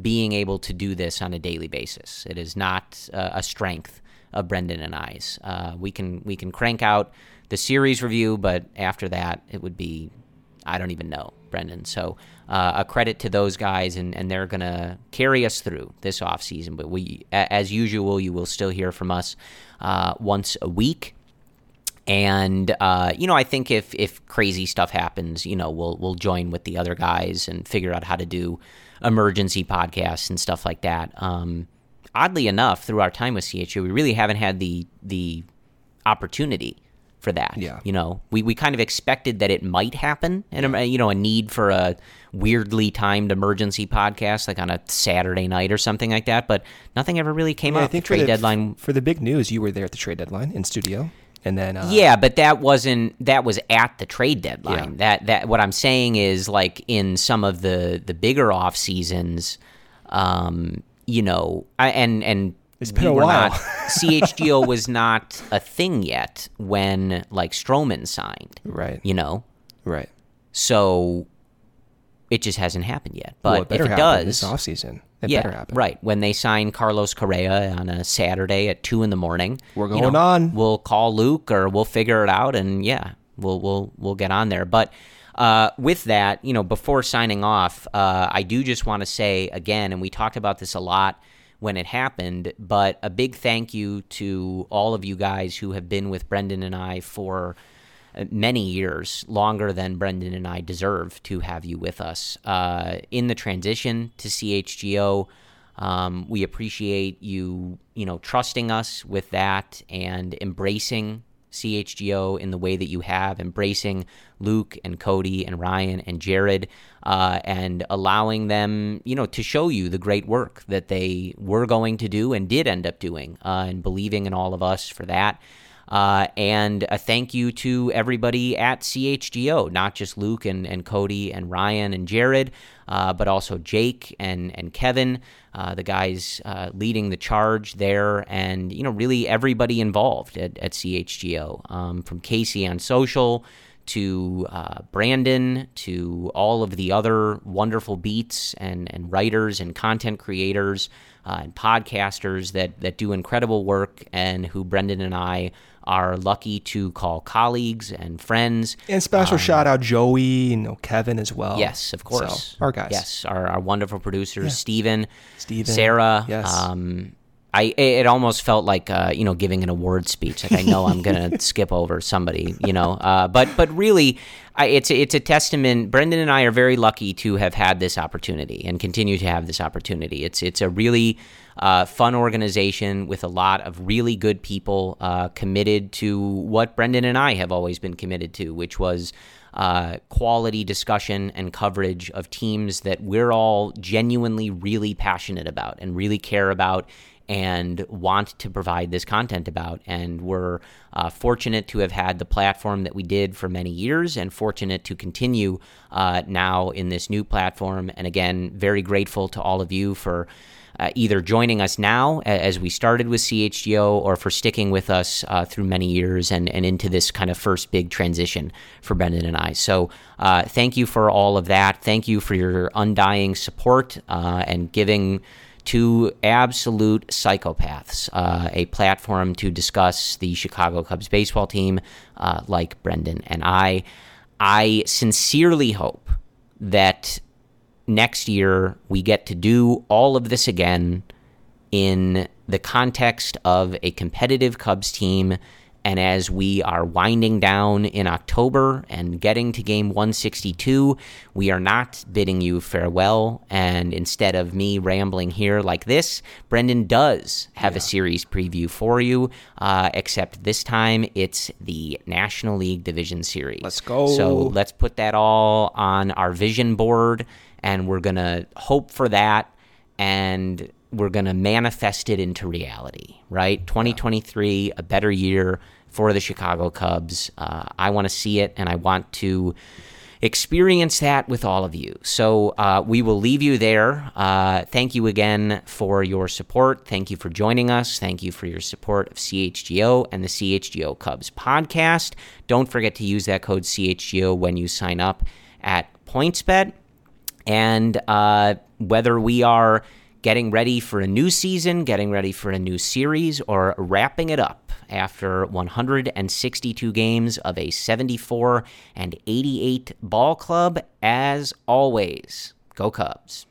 being able to do this on a daily basis. It is not uh, a strength of Brendan and I's. Uh, we can we can crank out the series review, but after that, it would be I don't even know, Brendan. So uh, a credit to those guys, and, and they're going to carry us through this off season. But we, as usual, you will still hear from us uh, once a week. And uh, you know, I think if if crazy stuff happens, you know, we'll we'll join with the other guys and figure out how to do emergency podcasts and stuff like that. Um, oddly enough, through our time with CHGO, we really haven't had the the opportunity for that. Yeah. You know, we, we kind of expected that it might happen and, a, you know, a need for a weirdly timed emergency podcast like on a Saturday night or something like that, but nothing ever really came yeah, up. I think trade for the, deadline. For the big news, you were there at the trade deadline in studio. And then uh, yeah, but that wasn't that was at the trade deadline. Yeah. That that what I'm saying is like in some of the the bigger off seasons, um, you know, I, and and It's been we a while. [LAUGHS] Not, CHGO was not a thing yet when like Stroman signed. Right. You know, Right. so it just hasn't happened yet. But well, it if it does, this offseason. It yeah, better happen. right. When they sign Carlos Correa on a Saturday at two in the morning, We're you going know, on. We'll call Luke or we'll figure it out, and yeah, we'll we'll we'll get on there. But uh, with that, you know, before signing off, uh, I do just want to say again, and we talked about this a lot when it happened, but a big thank you to all of you guys who have been with Brendan and I for uh, many years, longer than Brendan and I deserve to have you with us. Uh, in the transition to CHGO, um, we appreciate you, you know, trusting us with that and embracing CHGO in the way that you have, embracing Luke and Cody and Ryan and Jared, uh, and allowing them, you know, to show you the great work that they were going to do and did end up doing, uh, and believing in all of us for that. Uh, and a thank you to everybody at CHGO, not just Luke and, and Cody and Ryan and Jared, uh, but also Jake and, and Kevin, uh, the guys uh, leading the charge there, and you know really everybody involved at, at CHGO, um, from Casey on social to uh, Brandon to all of the other wonderful beats and, and writers and content creators uh, and podcasters that, that do incredible work and who Brendan and I are lucky to call colleagues and friends. And special shout out Joey, you know, Kevin as well. Um, Yes, of course. So, our guys. Yes, our, our wonderful producers, Steven, Steven, Sarah. yes. Um, I it almost felt like uh, you know giving an award speech. Like I know I'm gonna [LAUGHS] skip over somebody, you know. Uh, but but really, I, it's it's a testament. Brendan and I are very lucky to have had this opportunity and continue to have this opportunity. It's it's a really uh, fun organization with a lot of really good people uh, committed to what Brendan and I have always been committed to, which was uh, quality discussion and coverage of teams that we're all genuinely really passionate about and really care about and want to provide this content about. And we're uh, fortunate to have had the platform that we did for many years and fortunate to continue uh, now in this new platform. And again, very grateful to all of you for. Uh, either joining us now as we started with CHGO or for sticking with us uh, through many years and, and into this kind of first big transition for Brendan and I. So, uh, thank you for all of that. Thank you for your undying support uh, and giving to absolute psychopaths uh, a platform to discuss the Chicago Cubs baseball team, uh, like Brendan and I. I sincerely hope that next year we get to do all of this again in the context of a competitive Cubs team. And as we are winding down in October and getting to game 162, we are not bidding you farewell. And instead of me rambling here like this, Brendan does have a series preview for you, uh, except this time it's the National League Division Series. Let's go. So let's put that all on our vision board, and we're going to hope for that. And we're going to manifest it into reality, right? 2023, a better year for the Chicago Cubs. Uh, I want to see it, and I want to experience that with all of you. So uh, we will leave you there. Uh, thank you again for your support. Thank you for joining us. Thank you for your support of CHGO and the CHGO Cubs podcast. Don't forget to use that code CHGO when you sign up at PointsBet. And uh, whether we are getting ready for a new season, getting ready for a new series, or wrapping it up after 162 games of a 74 and 88 ball club. As always, go Cubs.